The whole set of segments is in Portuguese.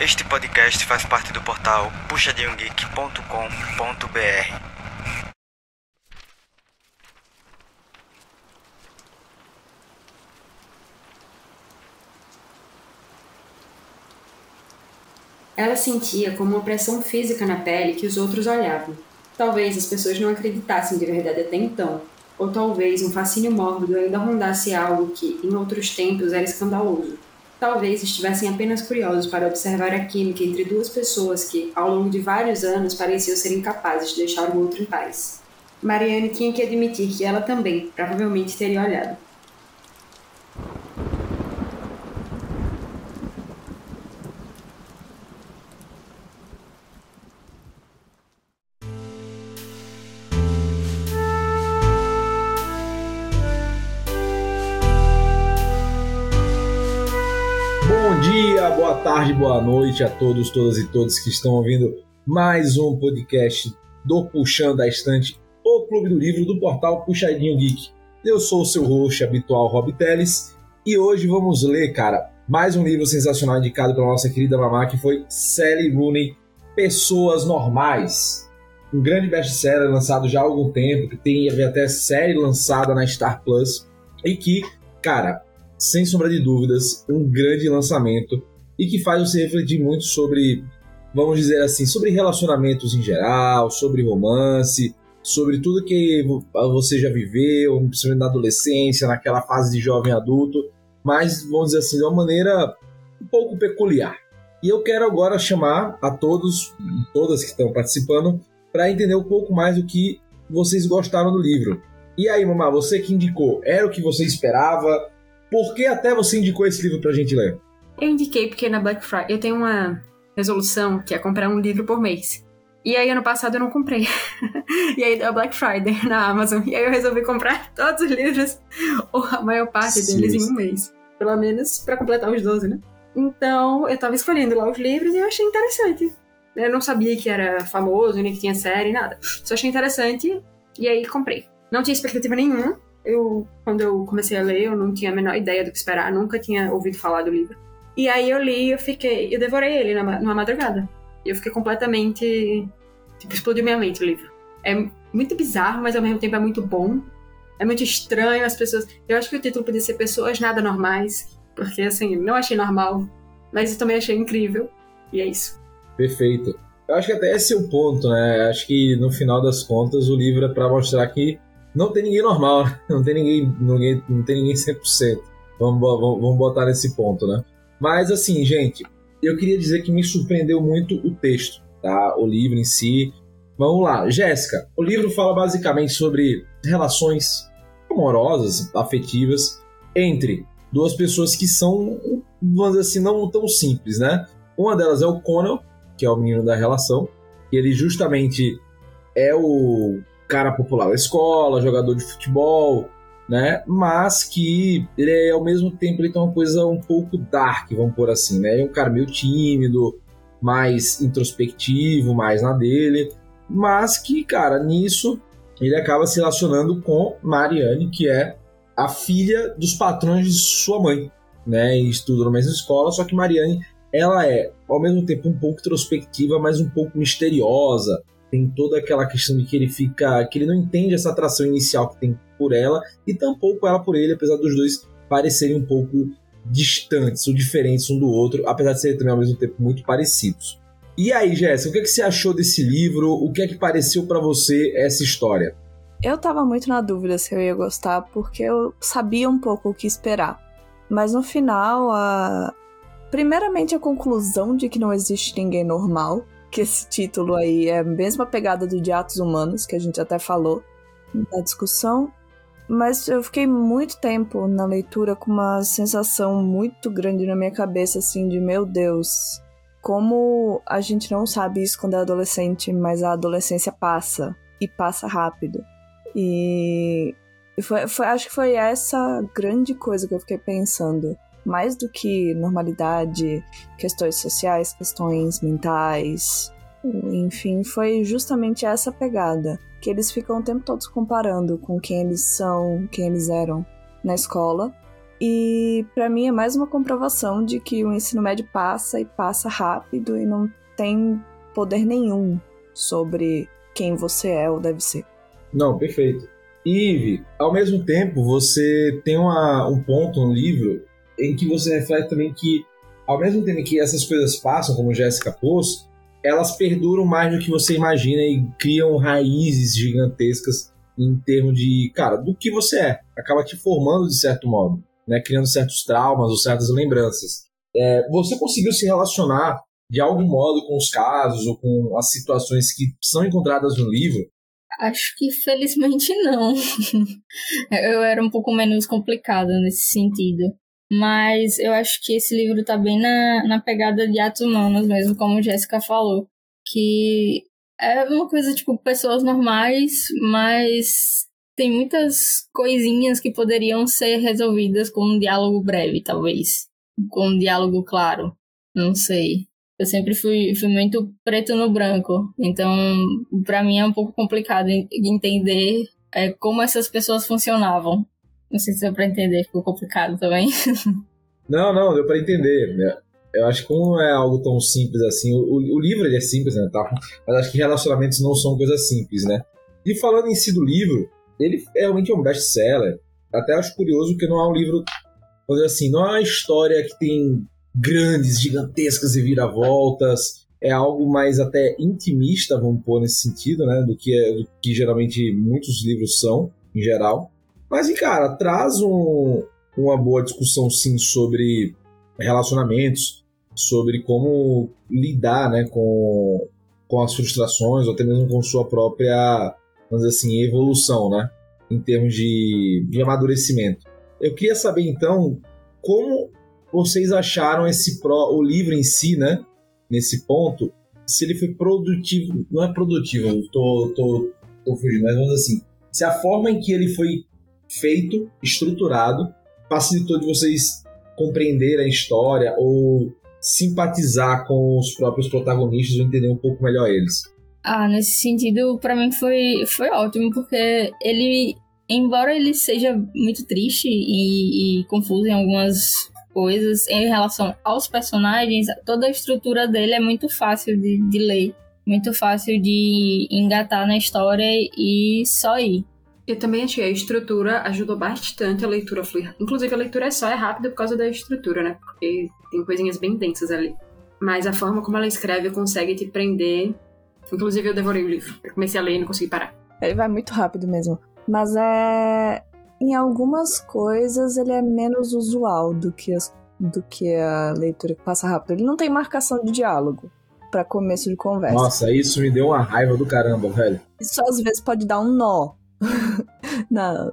Este podcast faz parte do portal puxadinhogeek.com.br. Ela sentia como uma pressão física na pele que os outros olhavam. Talvez as pessoas não acreditassem de verdade até então, ou talvez um fascínio mórbido ainda rondasse algo que, em outros tempos, era escandaloso. Talvez estivessem apenas curiosos para observar a química entre duas pessoas que, ao longo de vários anos, pareciam ser incapazes de deixar o outro em paz. Marianne tinha que admitir que ela também, provavelmente, teria olhado. Tarde, boa noite a todos, todas e todos que estão ouvindo mais um podcast do Puxando a Estante, o Clube do Livro do portal Puxadinho Geek. Eu sou o seu host habitual, Rob Teles, e hoje vamos ler, cara, mais um livro sensacional indicado pela nossa querida mamá, que foi Sally Rooney, Pessoas Normais. Um grande best-seller lançado já há algum tempo, que tem até série lançada na Star Plus, e que, cara, sem sombra de dúvidas, um grande lançamento e que faz você refletir muito sobre, vamos dizer assim, sobre relacionamentos em geral, sobre romance, sobre tudo que você já viveu, principalmente na adolescência, naquela fase de jovem adulto, mas vamos dizer assim, de uma maneira um pouco peculiar. E eu quero agora chamar a todos, todas que estão participando, para entender um pouco mais do que vocês gostaram do livro. E aí, mamá, você que indicou, era o que você esperava? Por que até você indicou esse livro para a gente ler? Eu indiquei porque na Black Friday eu tenho uma resolução que é comprar um livro por mês. E aí ano passado eu não comprei. e aí deu Black Friday na Amazon. E aí eu resolvi comprar todos os livros, ou a maior parte Sim. deles em um mês. Pelo menos para completar os 12, né? Então eu tava escolhendo lá os livros e eu achei interessante. Eu não sabia que era famoso, nem que tinha série, nada. Só achei interessante e aí comprei. Não tinha expectativa nenhuma. Eu, quando eu comecei a ler, eu não tinha a menor ideia do que esperar, nunca tinha ouvido falar do livro. E aí eu li, eu fiquei, eu devorei ele numa, madrugada. Eu fiquei completamente, tipo, explodiu minha mente o livro. É muito bizarro, mas ao mesmo tempo é muito bom. É muito estranho as pessoas. Eu acho que o título podia ser Pessoas Nada Normais, porque assim, não achei normal, mas eu também achei incrível. E é isso. Perfeito. Eu acho que até esse é o ponto, né? Acho que no final das contas o livro é para mostrar que não tem ninguém normal, não tem ninguém, ninguém não tem ninguém 100%. Vamos, vamos, vamos botar nesse ponto, né? Mas assim, gente, eu queria dizer que me surpreendeu muito o texto, tá? O livro em si. Vamos lá, Jéssica. O livro fala basicamente sobre relações amorosas, afetivas entre duas pessoas que são, vamos dizer assim, não tão simples, né? Uma delas é o Connell, que é o menino da relação, e ele justamente é o cara popular da escola, jogador de futebol, né? Mas que ele é, ao mesmo tempo ele tem uma coisa um pouco dark, vamos por assim, né? É um cara meio tímido, mais introspectivo, mais na dele, mas que, cara, nisso ele acaba se relacionando com Marianne, que é a filha dos patrões de sua mãe, né? E estuda na mesma escola, só que Marianne, ela é, ao mesmo tempo, um pouco introspectiva, mas um pouco misteriosa. Tem toda aquela questão de que ele fica, que ele não entende essa atração inicial que tem por ela e tampouco ela por ele, apesar dos dois parecerem um pouco distantes ou diferentes um do outro, apesar de serem também ao mesmo tempo muito parecidos. E aí, Jéssica, o que, é que você achou desse livro? O que é que pareceu para você essa história? Eu tava muito na dúvida se eu ia gostar, porque eu sabia um pouco o que esperar. Mas no final, a... primeiramente a conclusão de que não existe ninguém normal, que esse título aí é a mesma pegada do de Atos Humanos, que a gente até falou na discussão, mas eu fiquei muito tempo na leitura com uma sensação muito grande na minha cabeça, assim, de meu Deus, como a gente não sabe isso quando é adolescente, mas a adolescência passa e passa rápido. E foi, foi, acho que foi essa grande coisa que eu fiquei pensando. Mais do que normalidade, questões sociais, questões mentais, enfim, foi justamente essa pegada que eles ficam o tempo todo comparando com quem eles são, quem eles eram na escola. E para mim é mais uma comprovação de que o ensino médio passa e passa rápido e não tem poder nenhum sobre quem você é ou deve ser. Não, perfeito. Ive, ao mesmo tempo, você tem uma, um ponto no livro em que você reflete também que, ao mesmo tempo que essas coisas passam, como Jéssica pôs, elas perduram mais do que você imagina e criam raízes gigantescas em termos de, cara, do que você é. Acaba te formando de certo modo, né? Criando certos traumas ou certas lembranças. É, você conseguiu se relacionar de algum modo com os casos ou com as situações que são encontradas no livro? Acho que felizmente não. eu era um pouco menos complicada nesse sentido. Mas eu acho que esse livro tá bem na, na pegada de atos humanos mesmo, como Jéssica falou. Que é uma coisa, tipo, pessoas normais, mas tem muitas coisinhas que poderiam ser resolvidas com um diálogo breve, talvez. Com um diálogo claro. Não sei. Eu sempre fui, fui muito preto no branco. Então, para mim é um pouco complicado entender é, como essas pessoas funcionavam. Não sei se deu pra entender, ficou complicado também. Não, não, deu para entender. Eu acho que como é algo tão simples assim, o, o livro é simples, né, tá? Mas acho que relacionamentos não são coisas simples, né? E falando em si do livro, ele realmente é um best-seller. Até acho curioso que não é um livro, vamos dizer assim, não é uma história que tem grandes, gigantescas e viravoltas. É algo mais até intimista, vamos pôr nesse sentido, né? Do que, é, do que geralmente muitos livros são, em geral. Mas, cara, traz um, uma boa discussão, sim, sobre relacionamentos, sobre como lidar né, com, com as frustrações, ou até mesmo com sua própria, vamos dizer assim, evolução, né? Em termos de, de amadurecimento. Eu queria saber, então, como vocês acharam esse pro, o livro em si, né? Nesse ponto, se ele foi produtivo, não é produtivo, eu tô, tô, tô fugindo, mas vamos assim, se a forma em que ele foi feito, estruturado, facilitou de vocês compreender a história ou simpatizar com os próprios protagonistas ou entender um pouco melhor eles? Ah, nesse sentido, para mim foi, foi ótimo, porque ele, embora ele seja muito triste e, e confuso em algumas coisas em relação aos personagens, toda a estrutura dele é muito fácil de, de ler, muito fácil de engatar na história e só ir. Eu também achei a estrutura ajudou bastante a leitura fluir. Inclusive, a leitura só é rápida por causa da estrutura, né? Porque tem coisinhas bem densas ali. Mas a forma como ela escreve consegue te prender. Inclusive, eu devorei o livro. Eu comecei a ler e não consegui parar. Ele vai muito rápido mesmo. Mas é. Em algumas coisas ele é menos usual do que, as... do que a leitura que passa rápido. Ele não tem marcação de diálogo para começo de conversa. Nossa, isso me deu uma raiva do caramba, velho. Isso às vezes pode dar um nó na,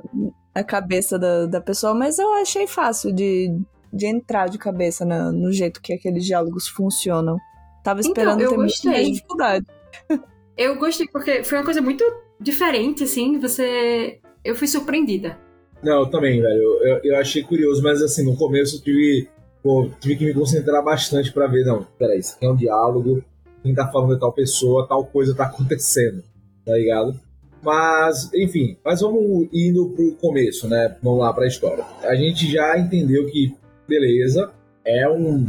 na cabeça da, da pessoa, mas eu achei fácil de, de entrar de cabeça na, no jeito que aqueles diálogos funcionam. Tava então, esperando então, eu ter gostei. mais dificuldade. Eu gostei porque foi uma coisa muito diferente, assim, você... Eu fui surpreendida. Não, eu também, velho. Eu, eu achei curioso, mas assim, no começo eu tive, pô, tive que me concentrar bastante para ver, não, peraí, isso aqui é um diálogo, quem tá falando de tal pessoa, tal coisa tá acontecendo, tá ligado? Mas, enfim, mas vamos indo pro começo, né? Vamos lá pra história. A gente já entendeu que, beleza, é um.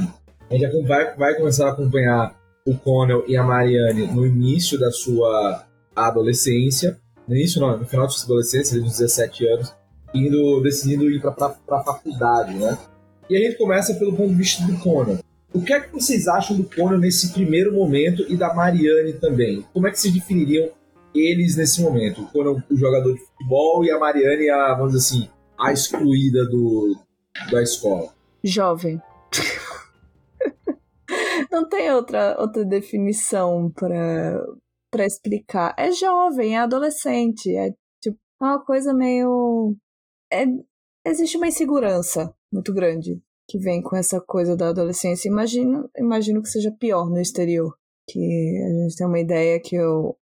A gente vai, vai começar a acompanhar o Connell e a Marianne no início da sua adolescência. No início, não, no final da sua adolescência, dos 17 anos, indo, decidindo ir pra, pra, pra faculdade, né? E a gente começa pelo ponto de vista do Connell. O que é que vocês acham do Connell nesse primeiro momento e da Marianne também? Como é que vocês definiriam eles nesse momento. Foram o jogador de futebol e a Mariane, a, vamos dizer assim, a excluída do, da escola. Jovem. Não tem outra, outra definição para para explicar. É jovem, é adolescente, é tipo uma coisa meio é, existe uma insegurança muito grande que vem com essa coisa da adolescência. Imagino, imagino que seja pior no exterior, que a gente tem uma ideia que o,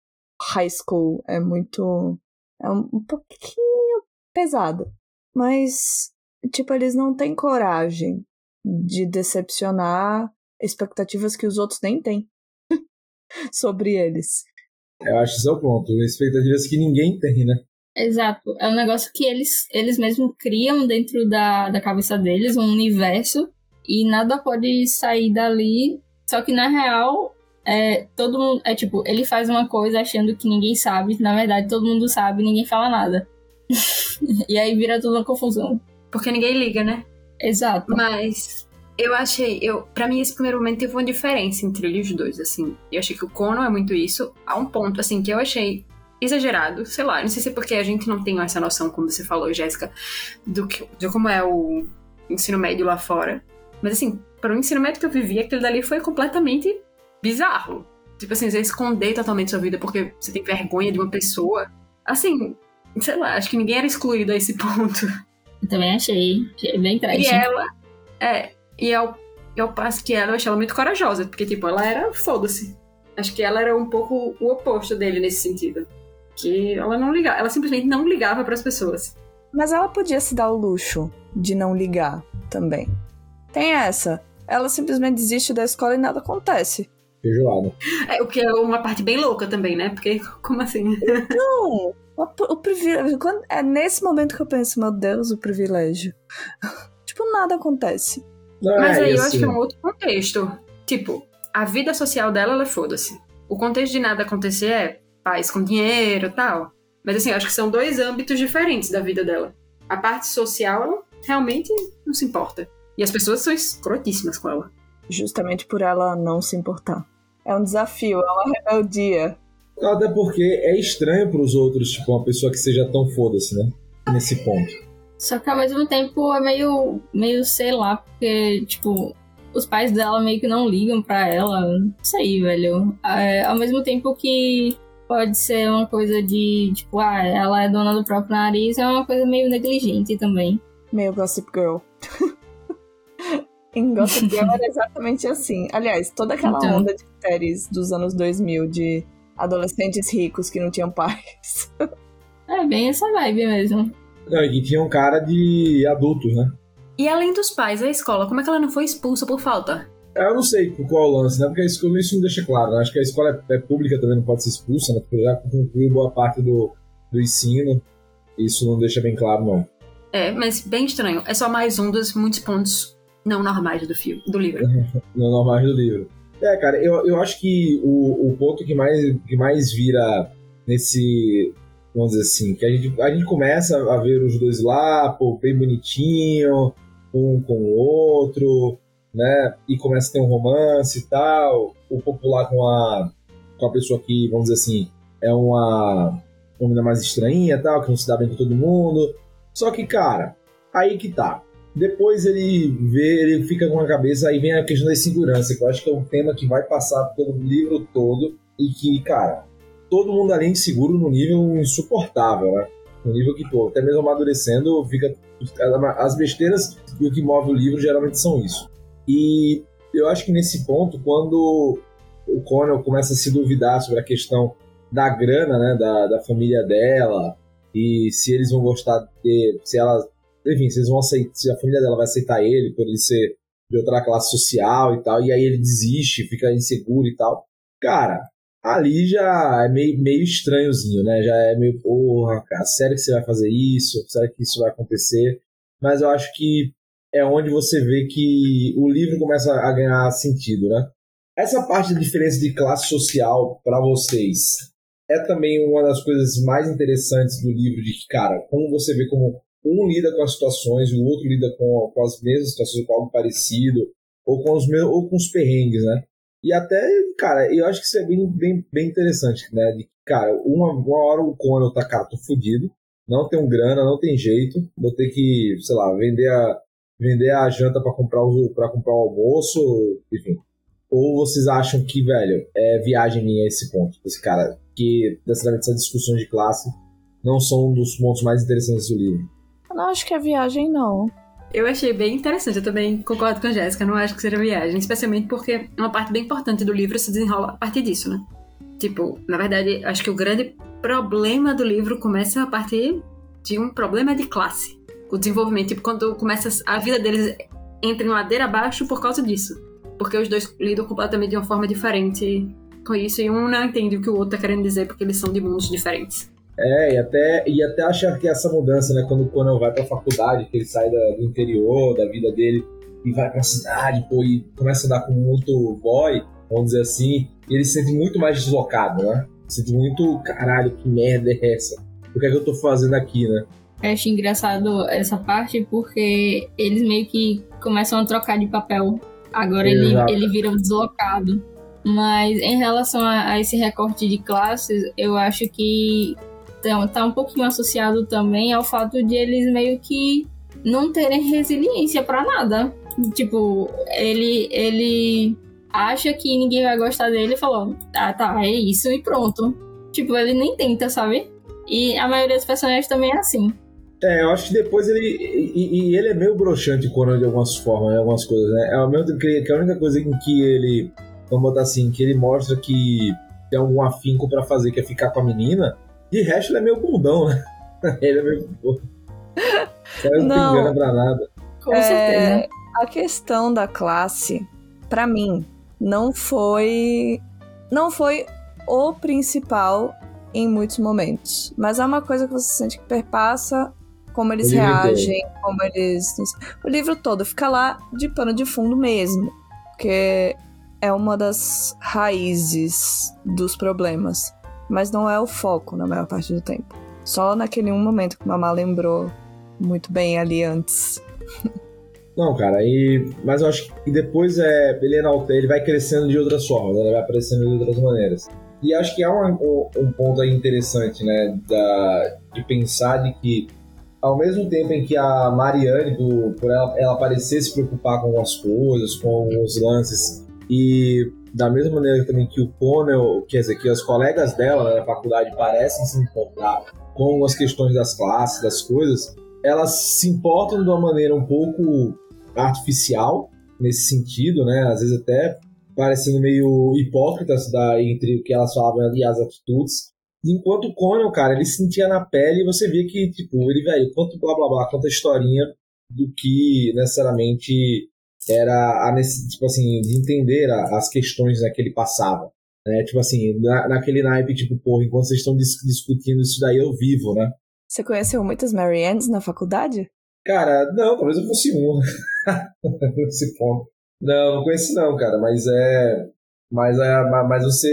high school é muito. é um, pouquinho pesado. Mas, tipo, eles não têm coragem de decepcionar expectativas que os outros nem têm sobre eles. Eu acho que esse é o ponto. Expectativas que ninguém tem, né? Exato. É um negócio que eles, eles mesmos criam dentro da, da cabeça deles, um universo, e nada pode sair dali. Só que na real, é, todo mundo. É tipo, ele faz uma coisa achando que ninguém sabe. Na verdade, todo mundo sabe ninguém fala nada. e aí vira tudo uma confusão. Porque ninguém liga, né? Exato. Mas eu achei, eu, para mim esse primeiro momento teve uma diferença entre eles dois, assim. Eu achei que o Conan é muito isso, a um ponto assim que eu achei exagerado, sei lá, não sei se é porque a gente não tem essa noção, como você falou, Jéssica, do que de como é o ensino médio lá fora. Mas assim, para o ensino médio que eu vivi, aquele dali foi completamente bizarro. Tipo assim, você esconder totalmente sua vida porque você tem vergonha de uma pessoa. Assim, sei lá, acho que ninguém era excluído a esse ponto. Eu também achei, achei bem trash. E ela, é, e ao, e ao passo que ela, eu achei ela muito corajosa, porque, tipo, ela era foda-se. Acho que ela era um pouco o oposto dele nesse sentido. Que ela não ligava, ela simplesmente não ligava para as pessoas. Mas ela podia se dar o luxo de não ligar também. Tem essa. Ela simplesmente desiste da escola e nada acontece. Feijoada. É, o que é uma parte bem louca também, né? Porque, como assim? Não! O, o privilégio. Quando, é nesse momento que eu penso, meu Deus, o privilégio. tipo, nada acontece. Não, Mas aí eu acho assim, que é um outro contexto. Tipo, a vida social dela, ela é foda-se. O contexto de nada acontecer é paz com dinheiro e tal. Mas assim, eu acho que são dois âmbitos diferentes da vida dela. A parte social, ela realmente não se importa. E as pessoas são escrotíssimas com ela. Justamente por ela não se importar. É um desafio, é uma rebeldia. Até porque é estranho pros outros, tipo, uma pessoa que seja tão foda-se, né? Nesse ponto. Só que ao mesmo tempo é meio, meio sei lá, porque, tipo, os pais dela meio que não ligam pra ela. Não sei, velho. É, ao mesmo tempo que pode ser uma coisa de, tipo, ah, ela é dona do próprio nariz, é uma coisa meio negligente também. Meio Gossip Girl. em Gossip Girl era exatamente assim. Aliás, toda aquela Então. onda de séries dos anos 2000 de adolescentes ricos que não tinham pais. É bem essa vibe mesmo. Não, e que tinha um cara de adultos, né? E além dos pais, a escola, como é que ela não foi expulsa por falta? Eu não sei qual é o lance, né? Porque a escola isso não deixa claro. né? Acho que a escola é, é pública também não pode ser expulsa, né? Porque já concluiu boa parte do, do ensino. Isso não deixa bem claro, não. É, mas bem estranho. É só mais um dos muitos pontos não normais do filme, do livro. No normal do livro. É, cara, eu, eu acho que o, o ponto que mais, que mais vira nesse. Vamos dizer assim, que a gente, a gente começa a ver os dois lá, pô, bem bonitinho, um com o outro, né? E começa a ter um romance e tal. O popular com a, com a pessoa que, vamos dizer assim, é uma, uma menina mais estranha tal, que não se dá bem com todo mundo. Só que, cara, aí que tá. Depois ele vê, ele fica com a cabeça, aí vem a questão da insegurança, que eu acho que é um tema que vai passar pelo livro todo e que, cara, todo mundo ali é inseguro no nível insuportável, né? No nível que, pô, até mesmo amadurecendo, fica. As besteiras e o que move o livro geralmente são isso. E eu acho que nesse ponto, quando o Conan começa a se duvidar sobre a questão da grana, né, da, da família dela, e se eles vão gostar de. se ela. Enfim, eles vão aceitar, a família dela vai aceitar ele por ele ser de outra classe social e tal, e aí ele desiste, fica inseguro e tal. Cara, ali já é meio, meio estranhozinho, né? Já é meio, porra, cara, sério que você vai fazer isso? Sério que isso vai acontecer? Mas eu acho que é onde você vê que o livro começa a ganhar sentido, né? Essa parte da diferença de classe social para vocês é também uma das coisas mais interessantes do livro, de que, cara, como você vê como um lida com as situações e o outro lida com, com as mesmas situações, com algo parecido, ou com os, meus, ou com os perrengues, né? E até, cara, eu acho que isso é bem, bem, bem interessante, né? De, cara, uma, uma hora o Conan tá, cara, tô fudido, não tenho grana, não tem jeito, vou ter que, sei lá, vender a, vender a janta para comprar o para comprar o almoço, enfim. Ou vocês acham que, velho, é viagem minha esse ponto? Esse cara, que necessariamente essas discussões de classe não são um dos pontos mais interessantes do livro. Não acho que é viagem, não. Eu achei bem interessante, eu também concordo com a Jéssica, não acho que seja viagem, especialmente porque uma parte bem importante do livro se desenrola a partir disso, né? Tipo, na verdade, acho que o grande problema do livro começa a partir de um problema de classe. O desenvolvimento, tipo, quando começa a vida deles entra em ladeira abaixo por causa disso. Porque os dois lidam completamente de uma forma diferente com isso e um não entende o que o outro tá querendo dizer porque eles são de mundos diferentes. É, e até, e até achar que essa mudança, né, quando o Conan vai pra faculdade, que ele sai da- do interior, da vida dele, e vai pra cidade, pô, e começa a andar com muito boy, vamos dizer assim, e ele se sente muito mais deslocado, né? Se sente muito, caralho, que merda é essa? O que é que eu tô fazendo aqui, né? Eu acho engraçado essa parte porque eles meio que começam a trocar de papel. Agora ele, ele vira um deslocado. Mas em relação a, a esse recorte de classes, eu acho que tá, tá um pouquinho associado também ao fato de eles meio que não terem resiliência pra nada. Tipo, ele, ele acha que ninguém vai gostar dele e falou: tá, tá, é isso e pronto. Tipo, ele nem tenta, sabe? E a maioria dos personagens também é assim. É, eu acho que depois ele. E, e- ele é meio broxante Conan de algumas formas, em algumas coisas, né? É ao mesmo tempo que, a única coisa em que ele. Vamos botar assim, que ele mostra que tem algum afinco pra fazer, que é ficar com a menina. De resto, ele é meio bundão, né? ele é meio. Cara, não, pra nada. Com É, certeza. A questão da classe, pra mim, não foi. Não foi o principal em muitos momentos. Mas é uma coisa que você sente que perpassa como eles O reagem, como eles. O livro todo fica lá de pano de fundo mesmo. Porque é uma das raízes dos problemas. Mas não é o foco na maior parte do tempo. Só naquele um momento que o Mamá lembrou muito bem ali antes. Não, cara, e, mas eu acho que depois é, ele, enalte- ele vai crescendo de outras formas, ele vai aparecendo de outras maneiras. E acho que há um, um- ponto aí interessante, né, da, de pensar de que, ao mesmo tempo em que a Mariane, por, por ela, ela parecer se preocupar com algumas coisas, com alguns lances, e da mesma maneira também que o Conan, quer dizer, que os colegas dela na faculdade parecem se importar com as questões das classes, das coisas, elas se importam de uma maneira um pouco artificial nesse sentido, né? Às vezes até parecendo meio hipócritas da, entre o que elas falavam e as atitudes. Enquanto o Conan, cara, ele sentia na pele e você via que, tipo, ele, velho, quanto blá blá blá, quanta historinha do que necessariamente era a tipo assim, de entender a- as questões né, que ele passava. Né? Tipo assim, na, naquele naipe, tipo, porra, enquanto vocês estão dis- discutindo isso daí, eu vivo, né? Você conheceu muitas Mary Anns na faculdade? Cara, não, talvez eu fosse um. Nesse ponto. Não, não conheci não, cara, mas é. Mas, é, ma- mas você.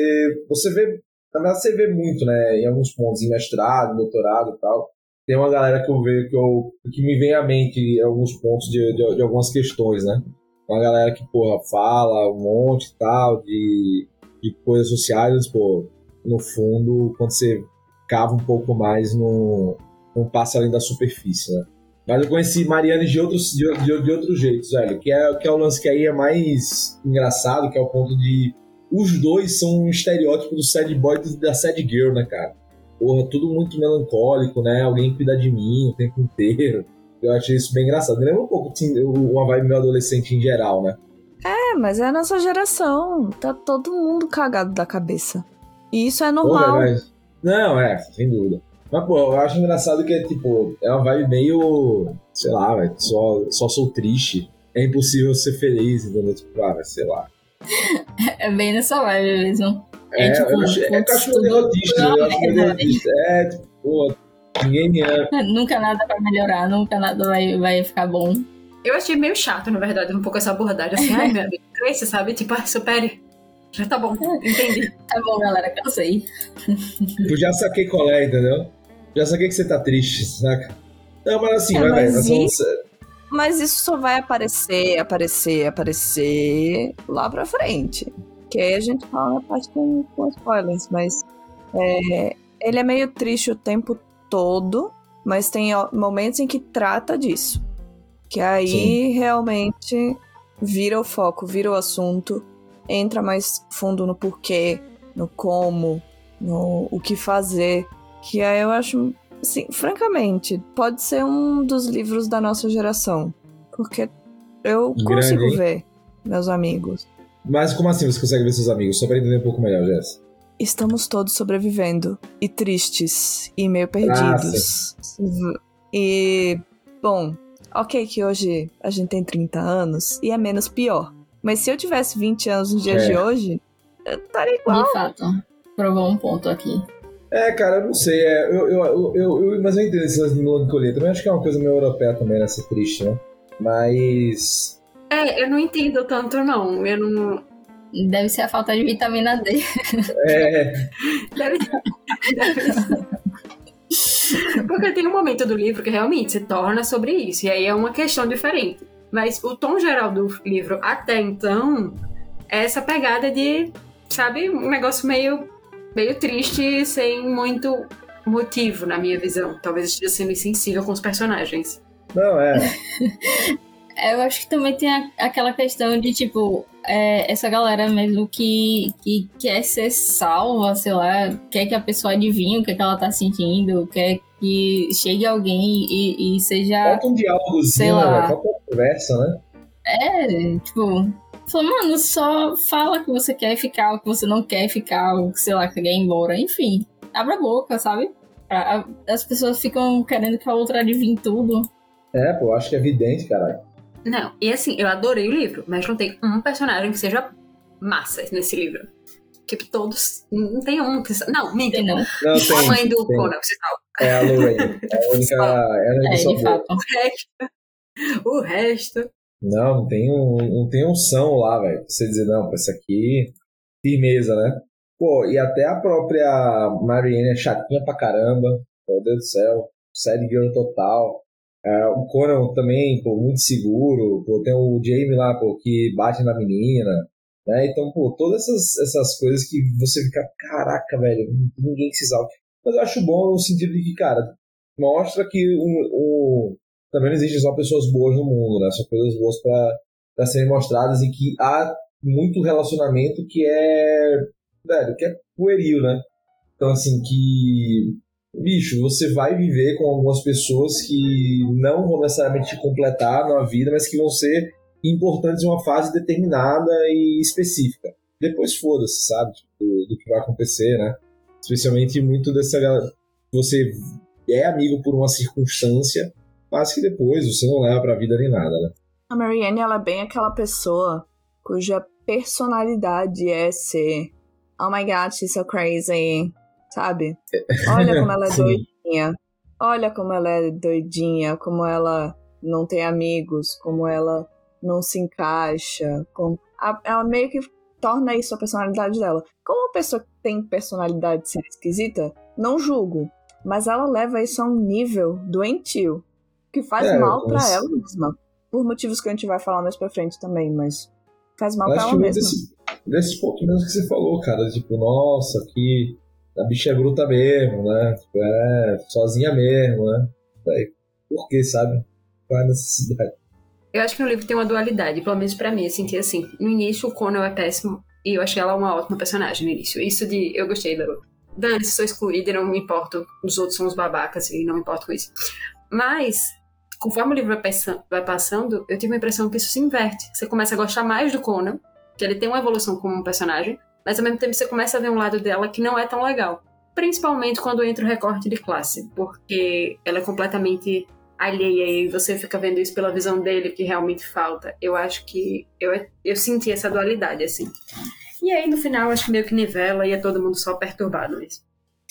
Você vê. Na verdade, você vê muito, né? Em alguns pontos, em mestrado, doutorado e tal. Tem uma galera que eu vejo que, eu, que me vem à mente em alguns pontos de, de, de algumas questões, né? Uma galera que, porra, fala um monte e tal, de, de coisas sociais, pô, no fundo, quando você cava um pouco mais, não, não passa além da superfície, né? Mas eu conheci Mariane de outros, de, de, de outros jeitos, velho. Que é, que é o lance que aí é mais engraçado, que é o ponto de. Os dois são um estereótipo do sad boy e da sad girl, né, cara? Porra, tudo muito melancólico, né? Alguém cuida de mim o tempo inteiro. Eu achei isso bem engraçado. Me lembra um pouco assim, uma vibe meu adolescente em geral, né? É, mas é a nossa geração. Tá todo mundo cagado da cabeça. E isso é Porra, normal. mas- Não, é, sem dúvida. Mas, pô, eu acho engraçado que é, tipo, é uma vibe meio. Sei lá, velho. Só, só sou triste. É impossível ser feliz, entendeu? Tipo, ah, sei lá. É bem nessa vibe mesmo. É, É, tipo, eu acho, é derrotista, tudo é eu acho meio derrotista. É, tipo, pô, ninguém me ama. Nunca nada vai melhorar, nunca nada vai, vai ficar bom. Eu achei meio chato, na verdade, um pouco essa abordagem. Assim, ai, meu amigo, cresce, sabe? Tipo, ah, supere. Já tá bom, entendi. Tá bom, galera, cansei. Eu já saquei qual é, entendeu? Já saquei que você tá triste, saca? Não, mas assim, É, vai, mas nós vamos- Mas isso só vai aparecer, aparecer, aparecer lá pra frente. Que aí a gente fala na parte com, com spoilers, mas é, ele é meio triste o tempo todo, mas tem momentos em que trata disso. Que aí Sim. realmente vira o foco, vira o assunto, entra mais fundo no porquê, no como, no o que fazer. Que aí eu acho Sim, francamente, pode ser um dos livros da nossa geração. Porque eu Grande, consigo ver, meus amigos. Mas como assim você consegue ver seus amigos? Só pra entender um pouco melhor, Jess. Estamos todos sobrevivendo. E tristes. E meio perdidos. e, bom, ok que hoje a gente tem 30 anos e é menos pior. Mas se eu tivesse 20 anos nos dias É. de hoje, eu estaria igual. De fato, provou um ponto aqui. É, cara, eu não sei. É, eu, eu, eu, eu, mas eu entendo esse lance de melancolia. Também acho que é uma coisa meio europeia também, né? Ser triste, né? Mas. É, eu não entendo tanto, não. Eu não. Deve ser a falta de vitamina D. É. Deve, deve ser. Porque tem um momento do livro que realmente se torna sobre isso. E aí é uma questão diferente. Mas o tom geral do livro até então é essa pegada de, sabe, um negócio meio, meio triste, sem muito motivo, na minha visão. Talvez esteja sendo insensível com os personagens. Não, é. Eu acho que também tem a, aquela questão de, tipo, é, essa galera mesmo que, que quer ser salva, sei lá, quer que a pessoa adivinhe o que, é que ela tá sentindo, quer que chegue alguém e, e seja. Falta um diálogozinho, né? Falta uma conversa, né? É, tipo. Falou, mano, só fala que você quer ficar, o que você não quer ficar, ou sei lá, que quer ir embora. Enfim, abra a boca, sabe? As pessoas ficam querendo que a outra adivinhe tudo. É, pô, acho que é evidente, caralho. Não, e assim, eu adorei o livro, mas não tem um personagem que seja massa nesse livro. Tipo, todos. Não tem um que. Não. Tem não. Não, tem, A mãe do tem. Conan, você fala. É a Lorraine. É a única. É a única É, de fato. O resto. O resto. Não, não tem um, não tem um são lá, velho. Pra você dizer, não, esse aqui. Firmeza, né? Pô, e até a própria Marianne é chatinha pra caramba. Meu Deus do céu. Sad girl total. É, o Conan também, pô, muito seguro. Pô, tem o Jamie lá, pô, que bate na menina. Né? Então, pô, todas essas, essas coisas que você fica, caraca, velho, ninguém se exalta. Mas eu acho bom no sentido de que, cara, mostra que o, o, também não existe só pessoas boas no mundo, né? São coisas boas pra, pra serem mostradas e que há muito relacionamento que é, velho, que é pueril, né? Então, assim, que bicho, você vai viver com algumas pessoas que não vão necessariamente te completar na vida, mas que vão ser importantes em uma fase determinada e específica. Depois foda-se, sabe? Tipo, do, do que vai acontecer, né? Especialmente muito dessa galera. Você é amigo por uma circunstância, mas que depois você não leva pra vida nem nada, né? A Marianne, ela é bem aquela pessoa cuja personalidade é ser Oh my god, she's so crazy, sabe? Olha como ela é doidinha. Olha como ela é doidinha, como ela não tem amigos, como ela não se encaixa. Como... Ela meio que torna isso a personalidade dela. Como uma pessoa que tem personalidade ser esquisita, não julgo. Mas ela leva isso a um nível doentio. Que faz É, mal pra mas- ela mesma. Por motivos que a gente vai falar mais pra frente também, mas faz mal pra ela mesma. desse, desse ponto mesmo que você falou, cara. Tipo, nossa, que a bicha é bruta mesmo, né? Tipo, é sozinha mesmo, né? Véi, por que, sabe? Qual é a necessidade? Eu acho que no livro tem uma dualidade, pelo menos pra mim, eu senti assim. No início, o Conan é péssimo e eu achei ela uma ótima personagem no início. Isso de. Eu gostei da. Dane-se, sou excluída não me importo. Os outros são os babacas e não me importo com isso. Mas, conforme o livro vai passando, eu tive a impressão que isso se inverte. Você começa a gostar mais do Conan, que ele tem uma evolução como um personagem, mas ao mesmo tempo você começa a ver um lado dela que não é tão legal. Principalmente quando entra o recorte de classe, porque ela é completamente alheia e você fica vendo isso pela visão dele que realmente falta. Eu acho que eu, eu senti essa dualidade, assim. E aí, no final, acho que meio que nivela e é todo mundo só perturbado mesmo.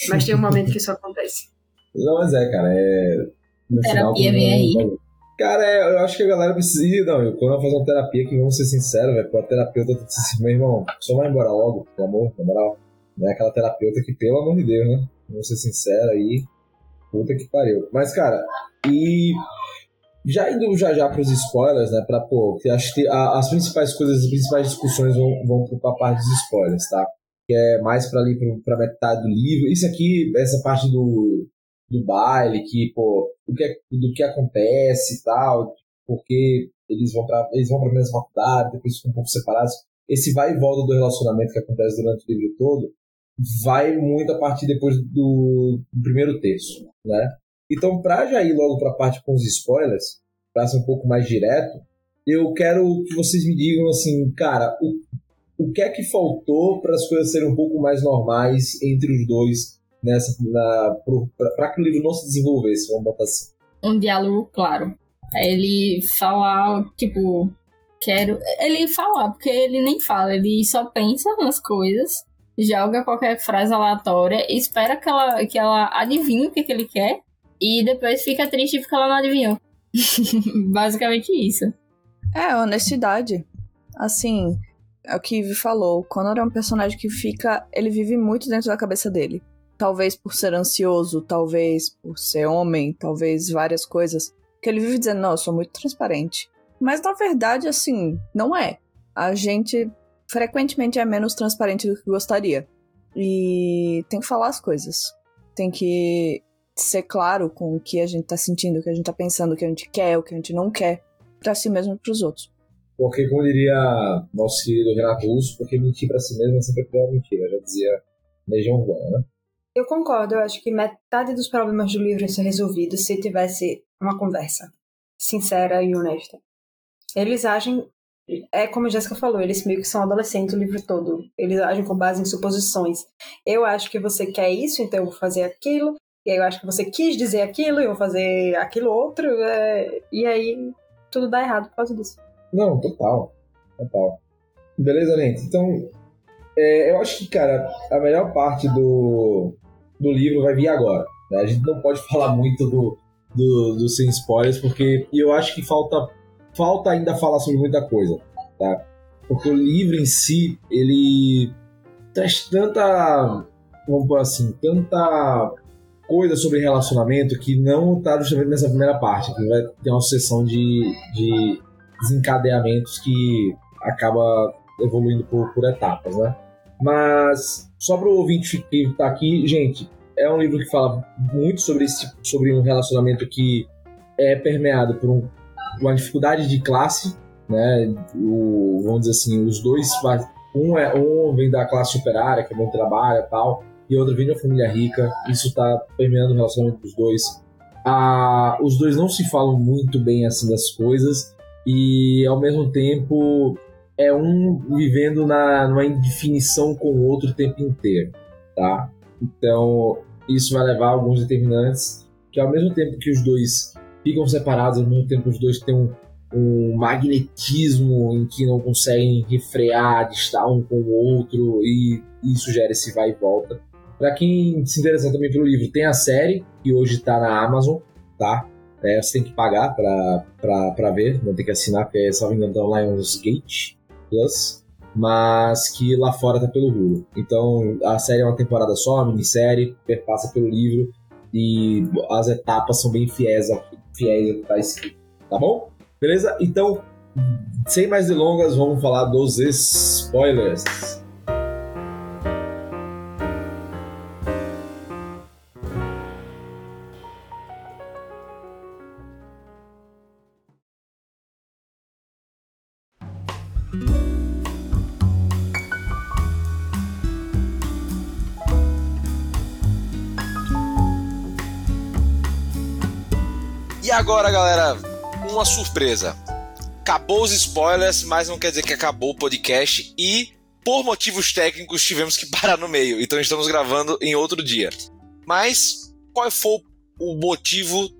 Mas tem um momento que isso acontece. Não, mas é, cara, é. No final, Terapia todo vem aí. Cara, é, eu acho que a galera precisa. Não, eu- quando eu fazer uma terapia, que vamos ser sinceros, velho, a terapeuta tá assim, meu irmão, só vai embora logo, pelo amor, na moral. Não é aquela terapeuta que, pelo amor de Deus, né? Vamos ser sinceros aí. Puta que pariu. Mas, cara, e. Já indo já já pros spoilers, né? Pra, pô, que acho que a- as principais coisas, as principais discussões vão, vão pra parte dos spoilers, tá? Que é mais pra ali pro, pra metade do livro. Isso aqui, essa parte do, do baile, que, pô, o que, é- do que acontece e tal, porque eles vão pra, eles vão pra mesma faculdade, depois ficam um pouco separados. Esse vai e volta do relacionamento que acontece durante o livro todo vai muito a partir depois do, do primeiro terço, né? Então, pra já ir logo pra parte com os spoilers, pra ser um pouco mais direto, eu quero que vocês me digam assim, cara, o, o que é que faltou para as coisas serem um pouco mais normais entre os dois nessa na para que o livro não se desenvolvesse, vamos botar assim. um diálogo claro. Ele falar, tipo, quero. Ele falar, porque ele nem fala, ele só pensa nas coisas joga qualquer frase aleatória, espera que ela, que ela adivinhe o que, que ele quer e depois fica triste porque ela não adivinhou. Basicamente isso. É, honestidade. Assim, é o que Ivy falou. O Connor é um personagem que fica. Ele vive muito dentro da cabeça dele. Talvez por ser ansioso, talvez por ser homem, talvez várias coisas. Que ele vive dizendo, não, eu sou muito transparente. Mas na verdade, assim, não é. A gente frequentemente é menos transparente do que gostaria. E tem que falar as coisas. Tem que ser claro com o que a gente tá sentindo, o que a gente tá pensando, o que a gente quer, o que a gente não quer, para si mesmo e pros outros. Porque, como diria nosso querido Renato Russo, porque mentir para si mesmo é sempre a pior mentira, já dizia Legião Urbana, né? Eu concordo, eu acho que metade dos problemas do livro ia ser resolvido se tivesse uma conversa sincera e honesta. Eles agem, é como a Jéssica falou, eles meio que são adolescentes o livro todo. Eles agem com base em suposições. Eu acho que você quer isso, então eu vou fazer aquilo. E aí eu acho que você quis dizer aquilo, eu vou fazer aquilo outro. É... E aí tudo dá errado por causa disso. Não, total. Total. Beleza, gente? Então, é, eu acho que, cara, a melhor parte do, do livro vai vir agora. Né? A gente não pode falar muito do, do, do sem spoilers, porque eu acho que falta, falta ainda falar sobre muita coisa, tá? Porque o livro em si, ele traz tanta, vamos por assim, tanta coisa sobre relacionamento que não está justamente nessa primeira parte, que vai ter uma sucessão de, de desencadeamentos que acaba evoluindo por, por etapas, né? Mas, só para o ouvinte que está aqui, gente, é um livro que fala muito sobre, esse, sobre um relacionamento que é permeado por um, uma dificuldade de classe, né? O, vamos dizer assim, os dois, um, é, um vem da classe operária, que é bom trabalho e tal, e outra vem de uma família rica. Isso está permeando o relacionamento dos dois. Ah, os dois não se falam muito bem assim das coisas e ao mesmo tempo é um vivendo na numa indefinição com o outro o tempo inteiro, tá? Então isso vai levar a alguns determinantes que ao mesmo tempo que os dois ficam separados, ao mesmo tempo os dois têm um, um magnetismo em que não conseguem refrear estar um com o outro e isso gera esse vai e volta. Para quem se interessar também pelo livro, tem a série, que hoje está na Amazon, tá? É, você tem que pagar para ver, não tem que assinar, porque é, só me engano, tá Lionsgate Plus, mas que lá fora tá pelo Hulu. Então a série é uma temporada só, uma minissérie, perpassa pelo livro e as etapas são bem fiéis ao, fiéis ao que tá escrito, tá bom? Beleza? Então, sem mais delongas, vamos falar dos spoilers. Agora, galera, uma surpresa. Acabou os spoilers, mas não quer dizer que acabou o podcast e por motivos técnicos tivemos que parar no meio. Então estamos gravando em outro dia. Mas qual foi o motivo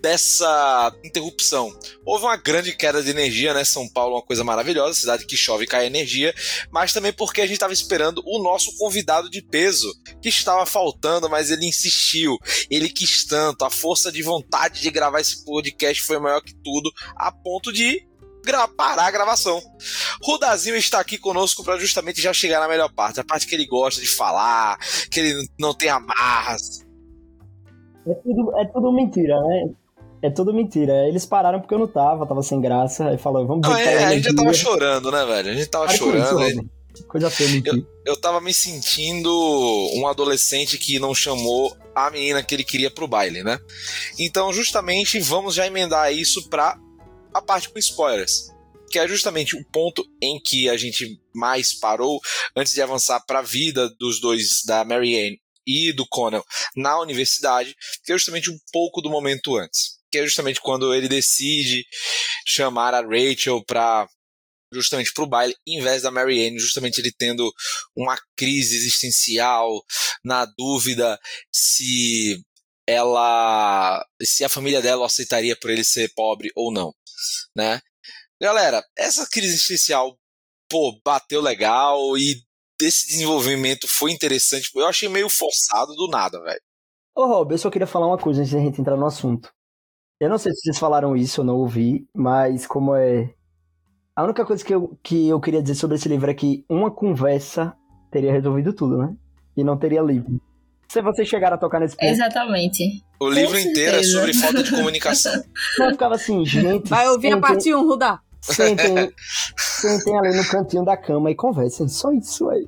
dessa interrupção. Houve uma grande queda de energia, né? São Paulo é uma coisa maravilhosa, cidade que chove e cai energia, mas também porque a gente estava esperando o nosso convidado de peso, que estava faltando, mas ele insistiu, ele quis tanto, a força de vontade de gravar esse podcast foi maior que tudo, a ponto de parar a gravação. Rudazinho está aqui conosco para justamente já chegar na melhor parte, a parte que ele gosta de falar, que ele não tem amarras. É tudo, é tudo mentira, né? É tudo mentira. Eles pararam porque eu não tava, tava sem graça. Aí falou, vamos ver. Não, é, a gente já tava chorando, né, velho? A gente tava chorando. Aí... Coisa feia mentir. Eu, eu tava me sentindo um adolescente que não chamou a menina que ele queria pro baile, né? Então, justamente, vamos já emendar isso pra a parte com spoilers. Que é justamente o ponto em que a gente mais parou antes de avançar para a vida dos dois, da Mary Ann e do Connell, na universidade, que é justamente um pouco do momento antes que é justamente quando ele decide chamar a Rachel para justamente para o baile, em vez da Mary Ann, justamente ele tendo uma crise existencial, na dúvida se ela, se a família dela aceitaria por ele ser pobre ou não, né? Galera, essa crise existencial, pô, bateu legal e desse desenvolvimento foi interessante. Eu achei meio forçado do nada, velho. Ô, Rob, eu só queria falar uma coisa antes da gente entrar no assunto. Eu não sei se vocês falaram isso, eu não ouvi, mas como é. A única coisa que eu, que eu queria dizer sobre esse livro é que uma conversa teria resolvido tudo, né? E não teria livro. Se vocês chegaram a tocar nesse ponto. Exatamente. O livro Com inteiro é certeza. sobre falta de comunicação. Eu ficava assim, gente. Vai ouvir a sentem- parte 1, Rudá. Sentem, sentem ali no cantinho da cama e conversem. Só isso aí.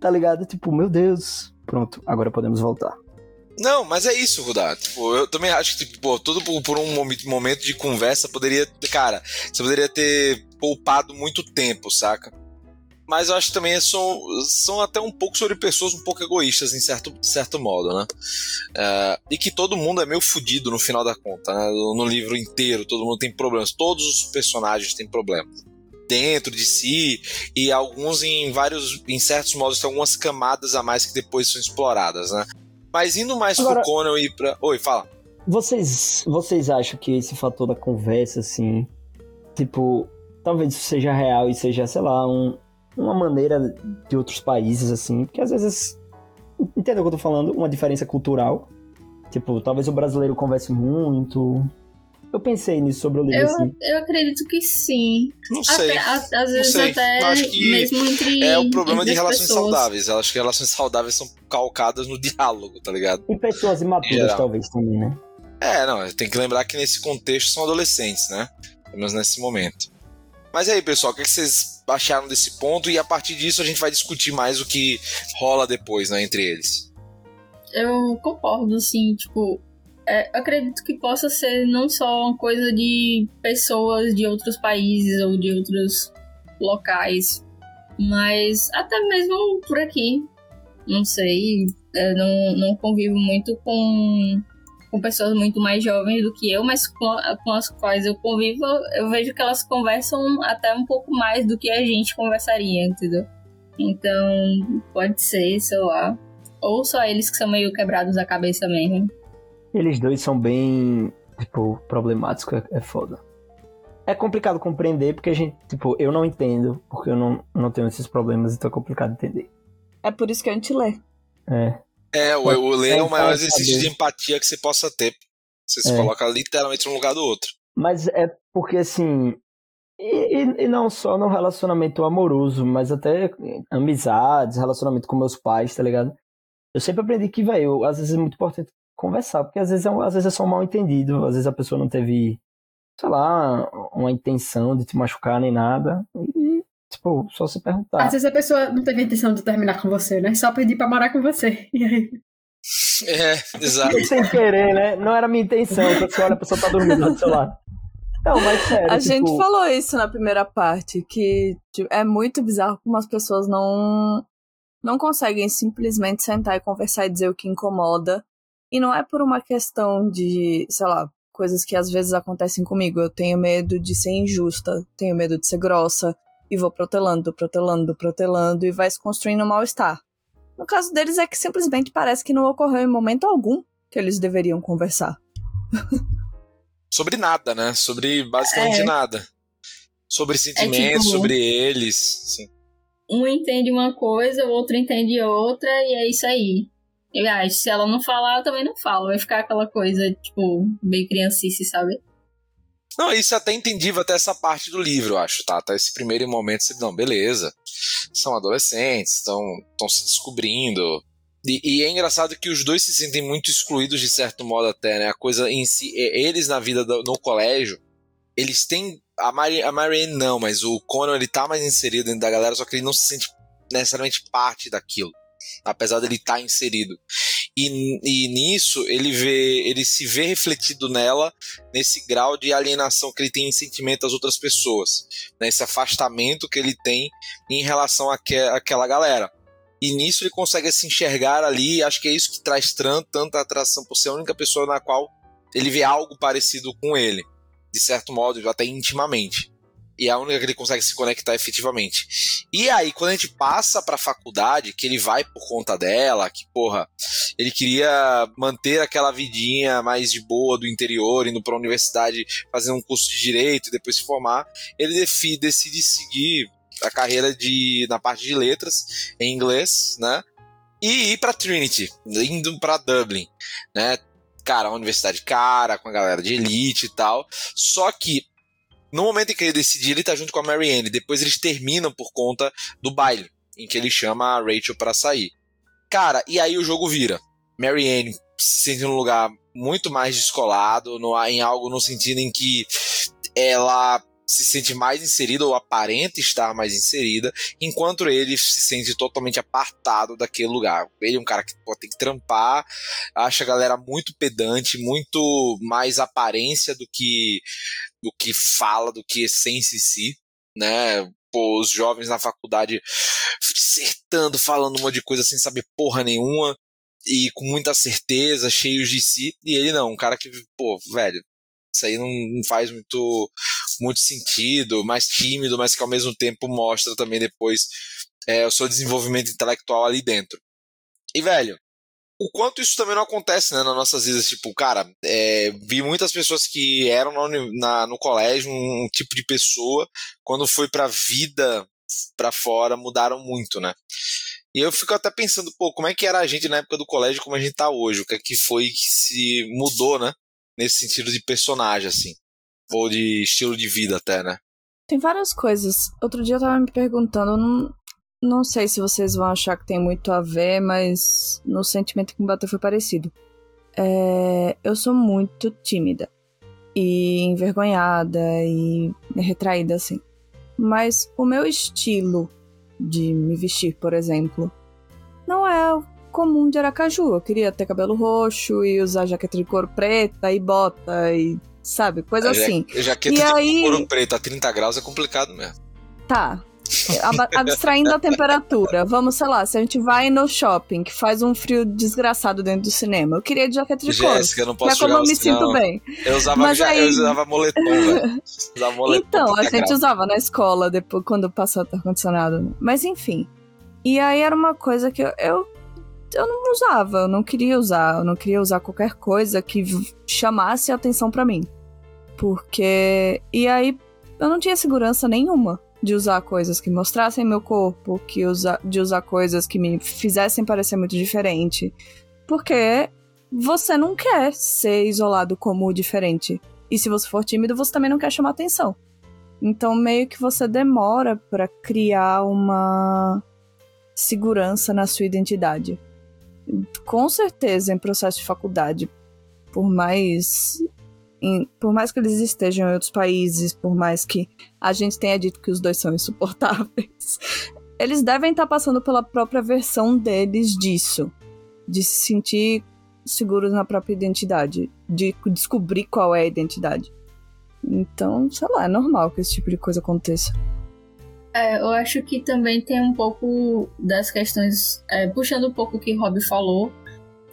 Tá ligado? Tipo, meu Deus. Pronto, agora podemos voltar. Não, mas é isso, Rudá. Tipo, eu também acho que, tipo, pô, por, um momen- momento de conversa poderia. Cara, você poderia ter poupado muito tempo, saca? Mas eu acho que também são, são até um pouco sobre pessoas um pouco egoístas, em certo, certo modo, né? É, e que todo mundo é meio fudido no final da conta, né? No, no livro inteiro, todo mundo tem problemas. Todos os personagens têm problemas. Dentro de si, e alguns em vários, em certos modos, tem algumas camadas a mais que depois são exploradas, né? Mas indo mais Agora- pro Conan e pra. Oi, fala. Vocês, vocês acham que esse fator da conversa, assim, tipo, talvez isso seja real e seja, sei lá, um- uma maneira de outros países, assim, porque às vezes, entendeu o que eu tô falando? Uma diferença cultural. Tipo, talvez o brasileiro converse muito. Eu pensei nisso sobre o livro, Eu, assim. eu acredito que sim. Não sei. Até, a- às vezes sei. até acho que mesmo entre. É o problema de relações pessoas. saudáveis. Eu acho que relações saudáveis são calcadas no diálogo, tá ligado? E pessoas imaturas, talvez, também, né? É, não, tem que lembrar que nesse contexto são adolescentes, né? Pelo menos nesse momento. Mas aí, pessoal, o que que vocês acharam desse ponto? E a partir disso a gente vai discutir mais o que rola depois, né, entre eles. Eu concordo, assim, tipo. É, acredito que possa ser não só uma coisa de pessoas de outros países ou de outros locais, mas até mesmo por aqui. Não sei, eu não, não convivo muito com, com pessoas muito mais jovens do que eu, mas com, com as quais eu convivo, eu vejo que elas conversam até um pouco mais do que a gente conversaria, entendeu? Então, pode ser, sei lá. Ou só eles que são meio quebrados da cabeça mesmo. Eles dois são bem, tipo, problemáticos, é, é foda. É complicado compreender porque a gente, tipo, eu não entendo, porque eu não, não tenho esses problemas, então é complicado entender. É por isso que a gente lê. É. É, o, o ler é o maior É, exercício saber. de empatia que você possa ter. Você se É. coloca literalmente no lugar do outro. Mas é porque, assim. E, e- e não só no relacionamento amoroso, mas até amizades, relacionamento com meus pais, tá ligado? Eu sempre aprendi que, velho, às vezes é muito importante conversar, porque às vezes é, um- às vezes é só um mal entendido, às vezes a pessoa não teve, sei lá, uma intenção de te machucar nem nada. E, tipo, só se perguntar. Às vezes a pessoa não teve a intenção de terminar com você, né? Só pedir pra morar com você. E aí, É, exato. Sem querer, né? Não era minha intenção, você olha, a pessoa tá dormindo lá do seu lado. Não, mas sério. A tipo, gente falou isso na primeira parte, que tipo, é muito bizarro como as pessoas não não conseguem simplesmente sentar e conversar e dizer o que incomoda. E não é por uma questão de, sei lá, coisas que às vezes acontecem comigo. Eu tenho medo de ser injusta, tenho medo de ser grossa, e vou protelando, protelando, protelando, e vai se construindo um mal-estar. No caso deles é que simplesmente parece que não ocorreu em momento algum que eles deveriam conversar. Sobre nada, né? Sobre basicamente É. nada. Sobre sentimentos, tipo- sobre eles. Assim. Um entende uma coisa, o outro entende outra, e é isso aí. E ah, se ela não falar, eu também não falo. Vai ficar aquela coisa, tipo, bem criancice, sabe? Não, isso é até entendível até essa parte do livro, eu acho, tá? Até esse primeiro momento, você, não, beleza. São adolescentes, estão se descobrindo. E, e é engraçado que os dois se sentem muito excluídos de certo modo até, né? A coisa em si, eles na vida do- no colégio, eles têm a, Mari, a Marianne não, mas o Conan ele tá mais inserido dentro da galera, só que ele não se sente necessariamente parte daquilo, apesar dele estar inserido. E, e nisso ele vê, ele se vê refletido nela nesse grau de alienação que ele tem em sentimento às outras pessoas, nesse afastamento que ele tem em relação àque- àquela galera. E nisso ele consegue se enxergar ali, acho que é isso que traz tran- tanta atração por ser a única pessoa na qual ele vê algo parecido com ele, de certo modo, até intimamente. E é a única que ele consegue se conectar efetivamente. E aí, quando a gente passa pra faculdade, que ele vai por conta dela, que, porra, ele queria manter aquela vidinha mais de boa do interior, indo pra universidade, fazendo um curso de direito e depois se formar, ele decide seguir a carreira de na parte de letras em inglês, né? E ir para Trinity, indo para Dublin, né? Cara, uma universidade cara, com a galera de elite e tal. Só que no momento em que ele decide, ele tá junto com a Marianne. Depois eles terminam por conta do baile, em que ele chama a Rachel para sair. Cara, e aí o jogo vira. Marianne se sente num lugar muito mais descolado, no, em algo no sentido em que ela se sente mais inserida ou aparenta estar mais inserida, enquanto ele se sente totalmente apartado daquele lugar. Ele é um cara que pô, tem que trampar, acha a galera muito pedante, muito mais aparência do que do que fala, do que essência em si, né? Pô, os jovens na faculdade acertando, falando um monte de coisa sem saber porra nenhuma e com muita certeza, cheios de si, e ele não, um cara que, pô, velho, isso aí não, não faz muito, muito sentido, mais tímido, mas que ao mesmo tempo mostra também depois é, o seu desenvolvimento intelectual ali dentro. E, velho, o quanto isso também não acontece né, nas nossas vidas. Tipo, cara, é, vi muitas pessoas que eram na, na, no colégio um, um tipo de pessoa, quando foi pra vida pra fora, mudaram muito, né? E eu fico até pensando, pô, como é que era a gente na época do colégio, como a gente tá hoje? O que é que foi que se mudou, né? Nesse sentido de personagem, assim. Ou de estilo de vida até, né? Tem várias coisas. Outro dia eu tava me perguntando, eu não, não sei se vocês vão achar que tem muito a ver, mas no sentimento que me bateu foi parecido. É, eu sou muito tímida e envergonhada e retraída assim. Mas o meu estilo de me vestir, por exemplo, não é comum de Aracaju. Eu queria ter cabelo roxo e usar jaqueta de couro preta e bota e sabe, coisa assim. Jaqueta e de aí... couro preto a 30 graus é complicado mesmo. Tá, abstraindo a temperatura, vamos, sei lá, se a gente vai no shopping, que faz um frio desgraçado dentro do cinema, eu queria de jaqueta de couro. Jéssica, eu não posso é como eu me sinto bem. Eu usava, Mas aí... eu usava moletom, velho. moletom então, a gente usava na escola, depois, quando passou o ar-condicionado. Mas enfim. E aí era uma coisa que eu, eu eu não usava, eu não queria usar, eu não queria usar qualquer coisa que chamasse a atenção para mim. Porque. E aí eu não tinha segurança nenhuma de usar coisas que mostrassem meu corpo, que usa, de usar coisas que me fizessem parecer muito diferente. Porque você não quer ser isolado como diferente. E se você for tímido, você também não quer chamar atenção. Então, meio que você demora para criar uma segurança na sua identidade. Com certeza, em processo de faculdade, por mais em, por mais que eles estejam em outros países, por mais que a gente tenha dito que os dois são insuportáveis, eles devem estar passando pela própria versão deles disso. De se sentir seguros na própria identidade. De descobrir qual é a identidade. Então, sei lá, é normal que esse tipo de coisa aconteça. É, eu acho que também tem um pouco das questões. É, puxando um pouco o que o Rob falou,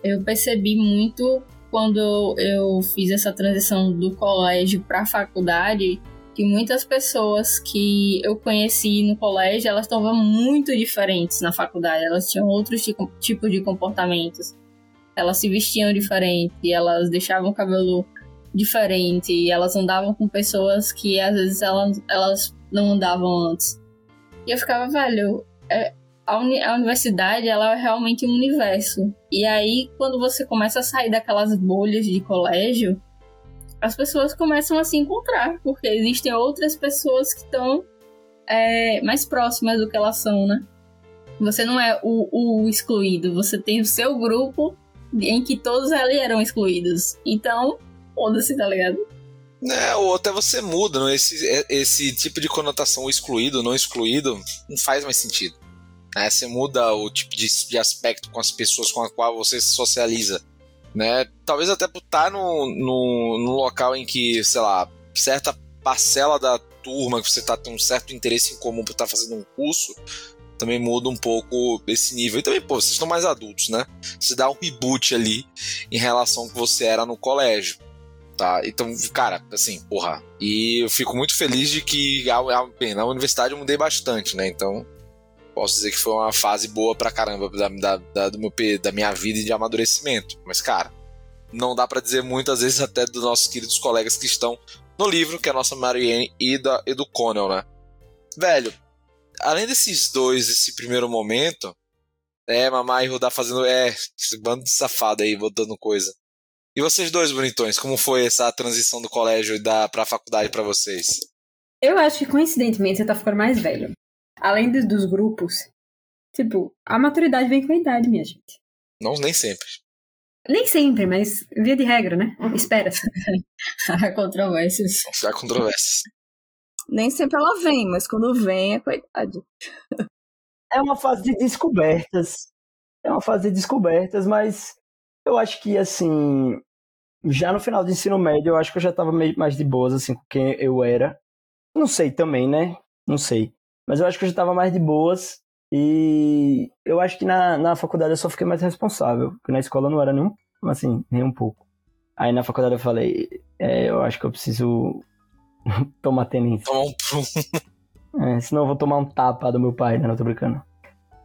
eu percebi muito quando eu fiz essa transição do colégio para a faculdade, que muitas pessoas que eu conheci no colégio, elas estavam muito diferentes na faculdade, elas tinham outros tipos de comportamentos. Elas se vestiam diferente, elas deixavam o cabelo diferente, elas andavam com pessoas que às vezes elas, elas não andavam antes. E eu ficava, velho, é, a, uni a universidade ela é realmente um universo. E aí, quando você começa a sair daquelas bolhas de colégio, as pessoas começam a se encontrar, porque existem outras pessoas que estão é, mais próximas do que elas são, né? Você não é o, o excluído, você tem o seu grupo em que todos ali eram excluídos. Então, foda-se, tá ligado? É, ou até você muda, né? esse, esse tipo de conotação excluído, não excluído, não faz mais sentido. Né? Você muda o tipo de, de aspecto com as pessoas com as quais você se socializa. Né? Talvez até por estar no, no, no local em que, sei lá, certa parcela da turma que você está tendo um certo interesse em comum por estar tá fazendo um curso, também muda um pouco esse nível. E também, pô, vocês estão mais adultos, né? Você dá um reboot ali em relação ao que você era no colégio. Tá? Então, cara, assim, porra. E eu fico muito feliz de que, bem, na universidade eu mudei bastante, né? Então, posso dizer que foi uma fase boa pra caramba da, da, da, do meu, da minha vida e de amadurecimento. Mas, cara, não dá para dizer muitas vezes até dos nossos queridos colegas que estão no livro, que é a nossa Marianne e, da, e do Connell, né? Velho, além desses dois, esse primeiro momento, é, mamãe e Rudá fazendo, é, esse bando de safado aí, botando coisa. E vocês dois, bonitões, como foi essa transição do colégio e da, pra faculdade pra vocês? Eu acho que coincidentemente você tá ficando mais velho. Além dos, dos grupos, tipo, a maturidade vem com a idade, minha gente. Não, nem sempre. Nem sempre, mas via de regra, né? Espera-se. Há controvérsias. Há controvérsias. Nem sempre ela vem, mas quando vem é com a idade. É uma fase de descobertas. É uma fase de descobertas, mas eu acho que, assim, já no final do ensino médio, eu acho que eu já tava meio mais de boas, assim, com quem eu era. Não sei também, né? Não sei. Mas eu acho que eu já tava mais de boas. E eu acho que na, na faculdade eu só fiquei mais responsável. Porque na escola não era nem, um- assim, nem um pouco. Aí na faculdade eu falei, é, eu acho que eu preciso tomar tenência. Um. É, senão eu vou tomar um tapa do meu pai, né? Não tô brincando.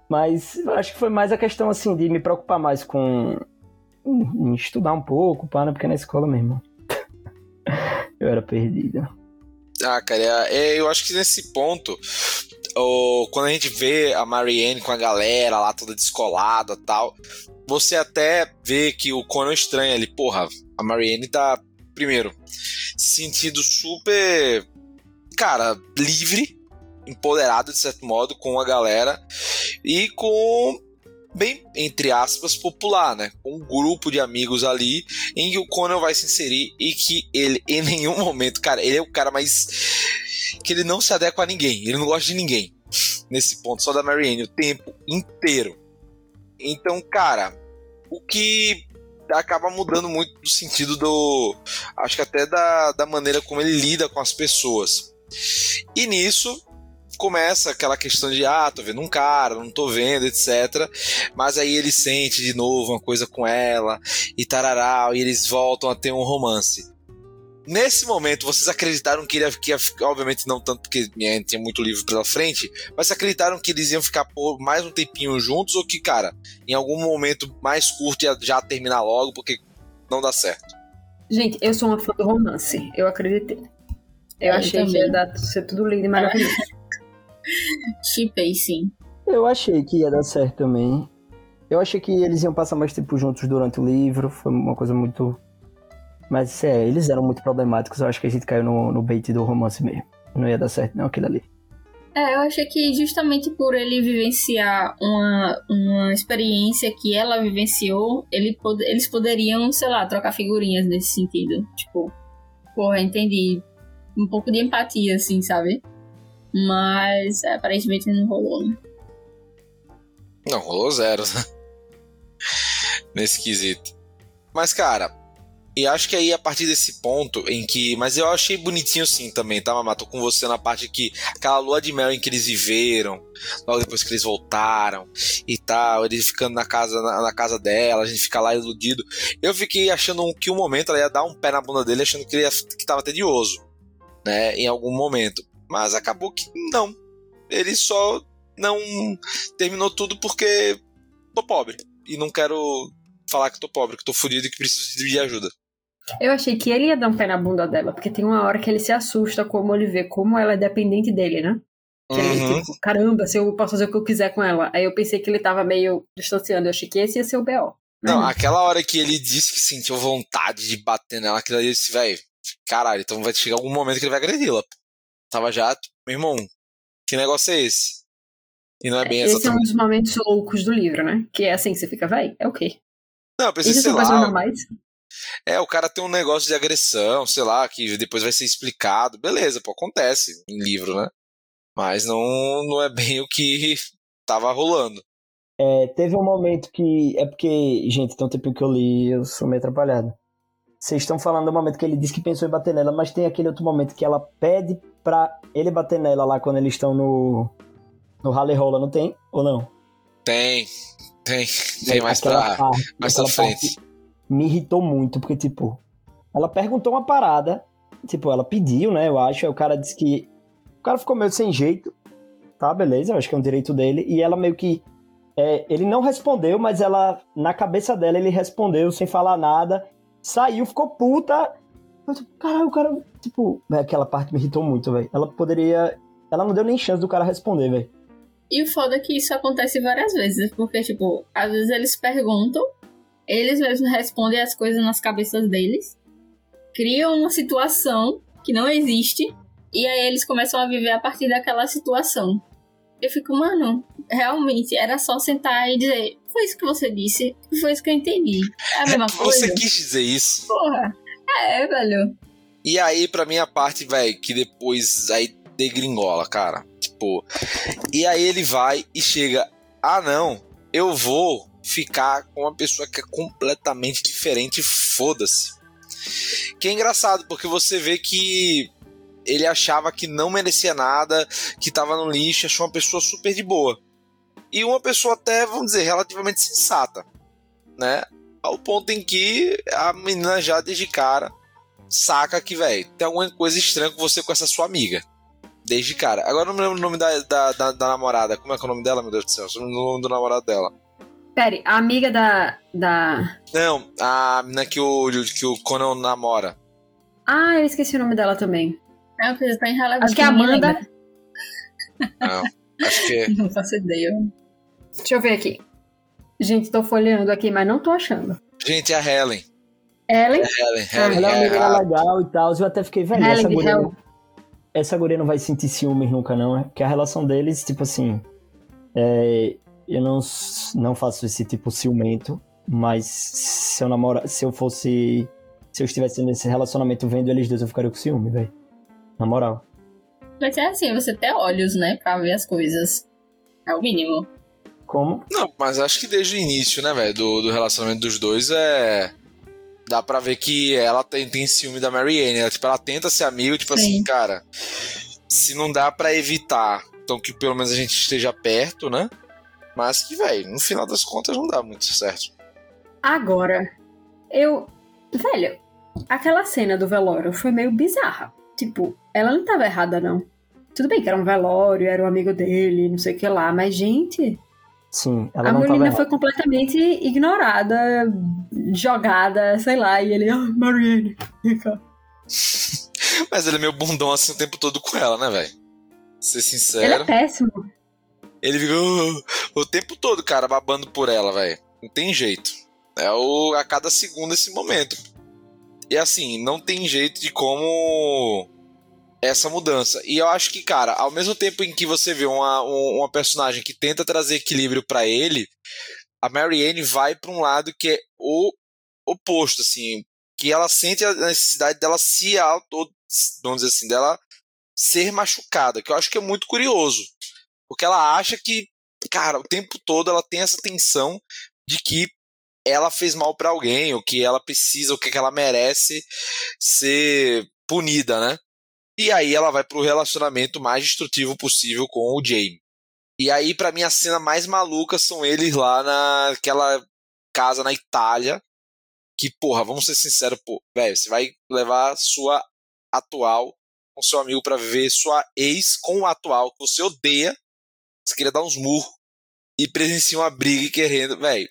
Mas eu acho que foi mais a questão, assim, de me preocupar mais com. em estudar um pouco, pá, né? Porque na escola mesmo. eu era perdido. Ah, cara, é, eu acho que nesse ponto, quando a gente vê a Marianne com a galera lá toda descolada tal, você até vê que o Conan estranha ali, porra, a Marianne tá, primeiro, se sentindo super, cara, livre, empoderado de certo modo com a galera e com bem, entre aspas, popular, né? Um grupo de amigos ali em que o Conan vai se inserir e que ele, em nenhum momento, cara, ele é o cara mais. que ele não se adequa a ninguém, ele não gosta de ninguém. Nesse ponto, só da Marianne, o tempo inteiro. Então, cara, o que acaba mudando muito do sentido do. Acho que até da, da maneira como ele lida com as pessoas. E nisso, começa aquela questão de ah, tô vendo um cara, não tô vendo, etc. Mas aí ele sente de novo uma coisa com ela e tarará, e eles voltam a ter um romance. Nesse momento, vocês acreditaram que ele ia, que ia obviamente não tanto porque né, tinha muito livro pela frente, mas vocês acreditaram que eles iam ficar por mais um tempinho juntos ou que, cara, em algum momento mais curto ia já terminar logo porque não dá certo? Gente, eu sou uma fã do romance. Eu acreditei. Eu Eu achei que também. ia dar, ser tudo lindo e maravilhoso. Chipei, sim. Eu achei que ia dar certo também. Eu achei que eles iam passar mais tempo juntos durante o livro. Foi uma coisa muito. Mas é, eles eram muito problemáticos. Eu acho que a gente caiu no, no bait do romance mesmo. Não ia dar certo, não, aquilo ali. É, eu achei que justamente por ele vivenciar uma, uma experiência que ela vivenciou, ele eles poderiam, sei lá, trocar figurinhas nesse sentido. Tipo, porra, entendi. Um pouco de empatia, assim, sabe? Mas é, aparentemente não rolou, né? Não, rolou zero, né? Nesse quesito. Mas, cara, e acho que aí a partir desse ponto em que. Mas eu achei bonitinho sim também, tá, Mamá? Tô com você na parte que. Aquela lua de mel em que eles viveram, logo depois que eles voltaram e tal, eles ficando na casa, na, na casa dela, a gente fica lá iludido. Eu fiquei achando que um momento ela ia dar um pé na bunda dele, achando que ele ia, que tava tedioso, né? Em algum momento. Mas acabou que não. Ele só não terminou tudo porque tô pobre. E não quero falar que tô pobre, que tô fudido e que preciso de ajuda. Eu achei que ele ia dar um pé na bunda dela, porque tem uma hora que ele se assusta como ele vê como ela é dependente dele, né? Que ele, Uhum. tipo, caramba, se eu posso fazer o que eu quiser com ela. Aí eu pensei que ele tava meio distanciando. Eu achei que esse ia ser o B.O. Não, aquela hora que ele disse que sentiu vontade de bater nela, aquilo ali, eu disse, velho, caralho, então vai chegar algum momento que ele vai agredi-la. Tava já, tipo, meu irmão, que negócio é esse? E não é bem Esse é um dos momentos loucos do livro, né? Que é assim, você fica, véi, é o quê? Não, eu pensei, Isso sei lá, normais? é, o cara tem um negócio de agressão, sei lá, que depois vai ser explicado. Beleza, pô, acontece em livro, né? Mas não, não é bem o que tava rolando. É, teve um momento que. É porque, gente, tem um tempo que eu li eu sou meio atrapalhado. Vocês estão falando do momento que ele disse que pensou em bater nela, mas tem aquele outro momento que ela pede pra ele bater nela lá quando eles estão no. No Rally Rola, não tem? Ou não? Tem, tem, tem mais pra, parte- mais pra frente. me irritou muito, porque, tipo, ela perguntou uma parada, tipo, ela pediu, né, eu acho, aí o cara disse que. O cara ficou meio sem jeito, tá, beleza, eu acho que é um direito dele, e ela meio que. é, ele não respondeu, mas ela, na cabeça dela, ele respondeu sem falar nada, saiu, ficou puta. Eu, tipo, caralho, o cara, tipo, véi, aquela parte me irritou muito, velho. Ela poderia. Ela não deu nem chance do cara responder, velho. E o foda é que isso acontece várias vezes, porque, tipo, às vezes eles perguntam, eles mesmos respondem as coisas nas cabeças deles, criam uma situação que não existe, e aí eles começam a viver a partir daquela situação. Eu fico, mano, realmente, era só sentar e dizer, foi isso que você disse, foi isso que eu entendi. É a mesma coisa. Você quis dizer isso. Porra. É, velho. E aí, pra minha parte, velho, que depois aí degringola, cara. Tipo, e aí ele vai e chega, ah não, eu vou ficar com uma pessoa que é completamente diferente, foda-se. Que é engraçado, porque você vê que ele achava que não merecia nada, que tava no lixo, achou uma pessoa super de boa. E uma pessoa até, vamos dizer, relativamente sensata, né? Ao ponto em que a menina já desde cara saca que, velho, tem alguma coisa estranha com você com essa sua amiga. Desde cara. Agora eu não me lembro o nome da, da, da, da namorada. Como é que é o nome dela, meu Deus do céu? Eu não lembro o nome do namorado dela. Pera, a amiga da. da. Não, a menina que o, que o Conan namora. Ah, eu esqueci o nome dela também. É uma coisa tão irrelevante. Acho que é Amanda. Não, acho que é. Não faço ideia. Deixa eu ver aqui. Gente, tô folheando aqui, mas não tô achando. Gente, é a Helen. Ellen? Helen, Ah, Helen. Ela é uma é menina legal e tal. Eu até fiquei, velho, Helen essa guria, essa guria não vai sentir ciúmes nunca, não. É que a relação deles, tipo assim. é, eu não, não faço esse tipo ciumento, mas se eu namora, se eu fosse. Se eu estivesse nesse relacionamento vendo eles dois, eu ficaria com ciúme, velho. Na moral. Mas é assim, você ter olhos, né, pra ver as coisas. É o mínimo. Como? Não, mas acho que desde o início, né, velho, do, do relacionamento dos dois é. Dá pra ver que ela tem, tem ciúme da Mary Anne. Ela, tipo, ela tenta ser amigo, tipo Sim. assim, cara. Se não dá pra evitar, então que pelo menos a gente esteja perto, né? Mas que, velho, no final das contas não dá muito certo. Agora, eu. Velho, aquela cena do velório foi meio bizarra. Tipo, ela não tava errada, não. Tudo bem que era um velório, era um amigo dele, não sei o que lá, mas, gente, Sim, ela a não tava menina foi completamente ignorada, jogada, sei lá, e ele, ah, Marianne, vem cá. Mas ele é meio bundão assim o tempo todo com ela, né, velho? Ser Ele sincero. é péssimo. Ele fica "Ah", o tempo todo, cara, babando por ela, velho. Não tem jeito. É o a cada segundo esse momento. E assim, não tem jeito de como essa mudança. E eu acho que, cara, ao mesmo tempo em que você vê uma, um- uma personagem que tenta trazer equilíbrio pra ele, a Marianne vai pra um lado que é o oposto, assim, que ela sente a necessidade dela se auto, vamos dizer assim, dela ser machucada, que eu acho que é muito curioso. Porque ela acha que, cara, o tempo todo ela tem essa tensão de que ela fez mal pra alguém, ou que ela precisa, ou que ela merece ser punida, né? E aí ela vai pro relacionamento mais destrutivo possível com o Jamie. E aí, pra mim, a cena mais maluca são eles lá naquela casa na Itália. Que, porra, vamos ser sinceros, pô, velho, você vai levar sua atual com seu amigo pra viver sua ex com o atual que você odeia. Você queria dar uns murros e presencia uma briga e querendo, velho.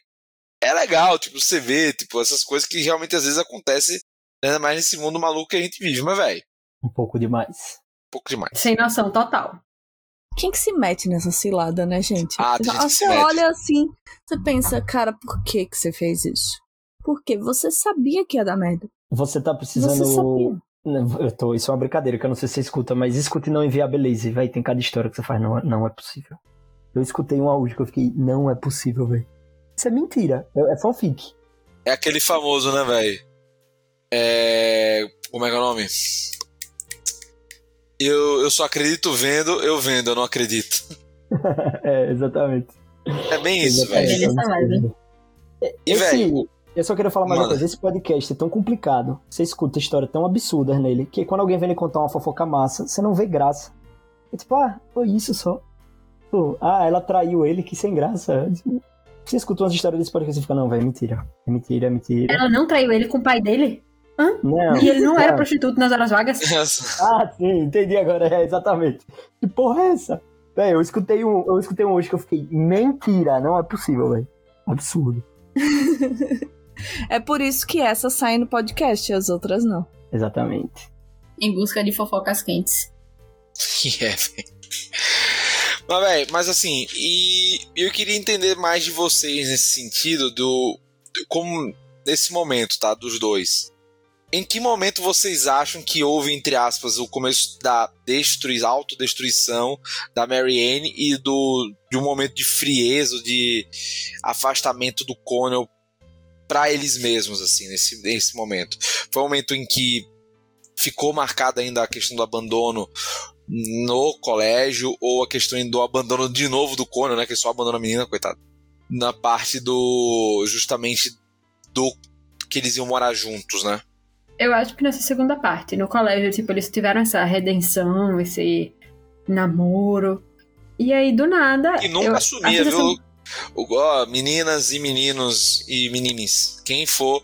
É legal, tipo, você vê, tipo, essas coisas que realmente às vezes acontecem, ainda mais nesse mundo maluco que a gente vive, mas, velho, Um pouco demais. um pouco demais. Sem noção total. Quem que se mete nessa cilada, né, gente? Ah, tem gente você se mete. olha assim, você pensa, cara, por que que você fez isso? Porque você sabia que ia dar merda. Você tá precisando. Você sabia. Não, Eu tô, isso é uma brincadeira que eu não sei se você escuta, mas escute e não inviabilize, velho. Tem cada história que você faz, não, é- não é possível. Eu escutei um áudio que eu fiquei, não é possível, velho. Isso é mentira, é, é fanfic. É aquele famoso, né, velho? É. Como é que é o nome? Eu, eu só acredito vendo, eu vendo, eu não acredito. é, exatamente. É bem isso, Exatamente, velho. É. E, velho, Eu só queria falar mais uma Manda. coisa. Esse podcast é tão complicado. Você escuta história tão absurda nele que quando alguém vem lhe contar uma fofoca massa, você não vê graça. É tipo, ah, foi isso só. Pô, ah, ela traiu ele, que sem graça. Você escuta umas histórias desse podcast e fica, não, velho, é mentira. É mentira, é mentira. Ela não traiu ele com o pai dele? Não. E ele não era Ah, prostituto nas horas vagas? Ah, sim, entendi agora. É, exatamente. Que porra é essa? Véi, eu escutei um, eu escutei um hoje que eu fiquei, mentira, não é possível, velho. Absurdo. É por isso que essa sai no podcast e as outras não. Exatamente. Em busca de fofocas quentes. É, velho. Mas, véi, mas assim, e eu queria entender mais de vocês nesse sentido do, do como nesse momento, tá, dos dois. Em que momento vocês acham que houve, entre aspas, o começo da destrui, autodestruição da Mary Anne e do, de um momento de frieza, de afastamento do Connell para eles mesmos, assim, nesse, nesse momento? Foi um momento em que ficou marcada ainda a questão do abandono no colégio ou a questão do abandono de novo do Conan, né, que só abandona a menina, coitado. Na parte do justamente do que eles iam morar juntos, né? Eu acho que nessa segunda parte, no colégio, tipo, eles tiveram essa redenção, esse namoro. E aí, do nada. E nunca eu, assumia, viu? O- ó, meninas e meninos e menines, quem for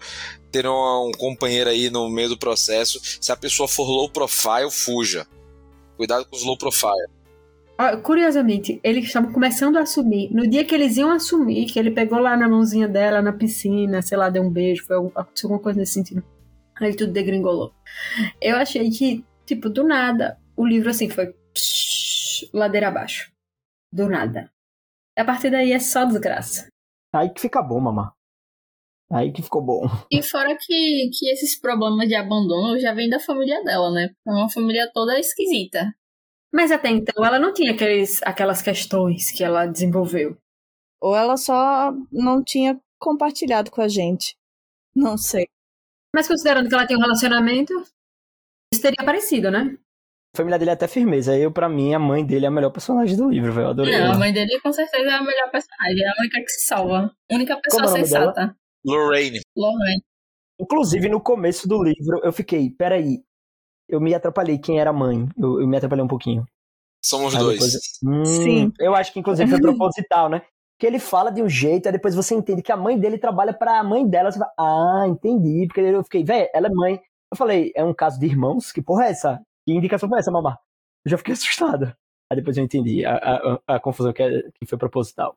ter um, um companheiro aí no meio do processo, se a pessoa for low profile, fuja. Cuidado com os low profile. Curiosamente, eles estavam começando a assumir. No dia que eles iam assumir, que ele pegou lá na mãozinha dela na piscina, sei lá, deu um beijo, foi alguma coisa nesse sentido. Aí tudo degringolou. Eu achei que, tipo, do nada, o livro assim foi psh, ladeira abaixo. Do nada. A partir daí é só desgraça. Aí que fica bom, mamá. Aí que ficou bom. E fora que, que esses problemas de abandono já vêm da família dela, né? É uma família toda esquisita. Mas até então ela não tinha aqueles, aquelas questões que ela desenvolveu. Ou ela só não tinha compartilhado com a gente. Não sei. Mas considerando que ela tem um relacionamento, isso teria aparecido, né? A família dele é até firmeza. Eu, pra mim, a mãe dele é a melhor personagem do livro, velho. Eu adorei. Não, a mãe dele com certeza é a melhor personagem, é a única que se salva. A única pessoa Como é o nome dela? sensata. Lorraine. Lorraine. Inclusive, no começo do livro, eu fiquei, peraí. Eu me atrapalhei quem era a mãe. Eu, eu me atrapalhei um pouquinho. Somos Aí dois. depois- Hum, Sim. Eu acho que, inclusive, foi proposital, né? Que ele fala de um jeito, aí depois você entende que a mãe dele trabalha pra mãe dela. Você fala, ah, entendi. Porque eu fiquei, velho, ela é mãe. Eu falei, é um caso de irmãos? Que porra é essa? Que indicação foi essa, mamá? Eu já fiquei assustado. Aí depois eu entendi a, a, a confusão que, é- que foi proposital.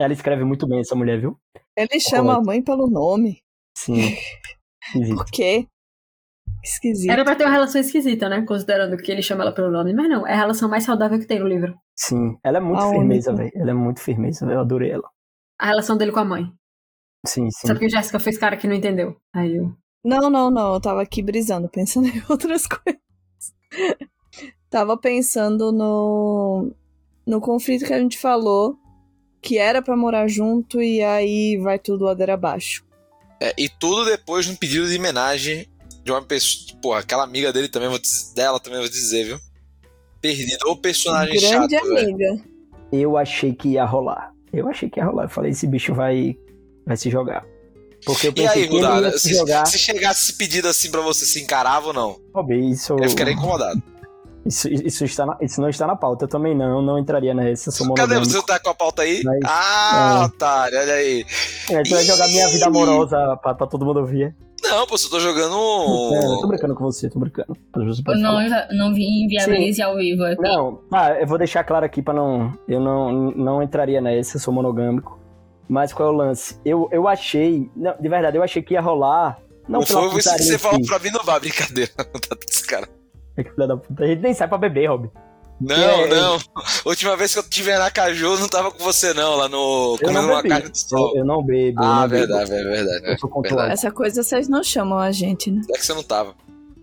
Ela escreve muito bem, essa mulher, viu? Ele chama a mãe pelo nome. Sim. Esquisito. Por quê? Esquisito. Era pra ter uma relação esquisita, né? Considerando que ele chama ela pelo nome. Mas não, é a relação mais saudável que tem no livro. Sim. Ela é muito A firmeza, única. velho. Ela é muito firmeza, velho. Eu adorei ela. A relação dele com a mãe. Sim, sim. Sabe que o Jéssica fez cara que não entendeu. Aí eu. Não, não, não. Eu tava aqui brisando, pensando em outras coisas. tava pensando no, no conflito que a gente falou, que era pra morar junto e aí vai tudo ladeira abaixo. É, e tudo depois de um pedido de homenagem de uma pessoa. Porra, aquela amiga dele também, vou dizer- dela também vou dizer, viu? Perdido. Ou personagem Grande chato, velho. amiga. Eu achei que ia rolar. Eu achei que ia rolar. Eu falei, esse bicho vai, vai se jogar. Porque eu E pensei aí, que ele Rudada, ia se se, jogar. se chegasse esse pedido assim pra você, se encarava ou não? Roubei, isso, Eu ficaria incomodado. isso, isso, está na- isso não está na pauta. Eu também não, não entraria nessa. Sou Cadê você? Tá com a pauta aí? Mas- ah, é. otário, olha aí. É, tu vai jogar minha vida amorosa pra, pra todo mundo ouvir. Não, pô, eu tô jogando. É, eu tô brincando com você, tô brincando. Eu não, não vi inviabilize ao vivo aqui. Não, ah, eu vou deixar claro aqui pra não. Eu não, não entraria nessa, eu sou monogâmico. Mas qual é o lance? Eu, eu achei. Não, de verdade, eu achei que ia rolar. Não Não foi isso que você falou pra mim, não vai, brincadeira. Tá desse cara. É que filha da puta. A gente nem sai pra beber, Rob. Não, É, não. Última vez que eu tive em Aracaju, eu não tava com você, não, lá no. Eu comendo não uma bebi. carne de sol. Eu, eu não bebo. Ah, não bebo. verdade, é verdade. Eu sou controlado. Essa coisa vocês não chamam a gente, né? É que você não tava.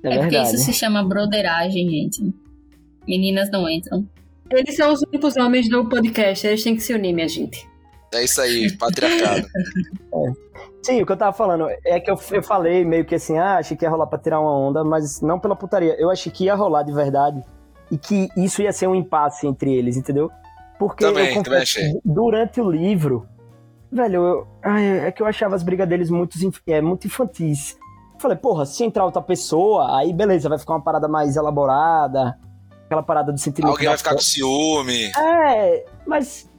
É, É porque verdade. isso se chama broderagem, gente. Meninas não entram. Eles são os únicos homens do podcast, eles têm que se unir, minha gente. É isso aí, patriarcado. Sim, o que eu tava falando é que eu, eu falei meio que assim, ah, achei que ia rolar pra tirar uma onda, mas não pela putaria. Eu achei que ia rolar de verdade e que isso ia ser um impasse entre eles, entendeu? Porque Também, eu confesso, durante o livro, velho, eu, ai, é que eu achava as brigas deles muito, é, muito infantis. Eu falei, porra, se entrar outra pessoa, aí beleza, vai ficar uma parada mais elaborada, aquela parada do sentimento. Alguém vai ficar com ciúme. é, mas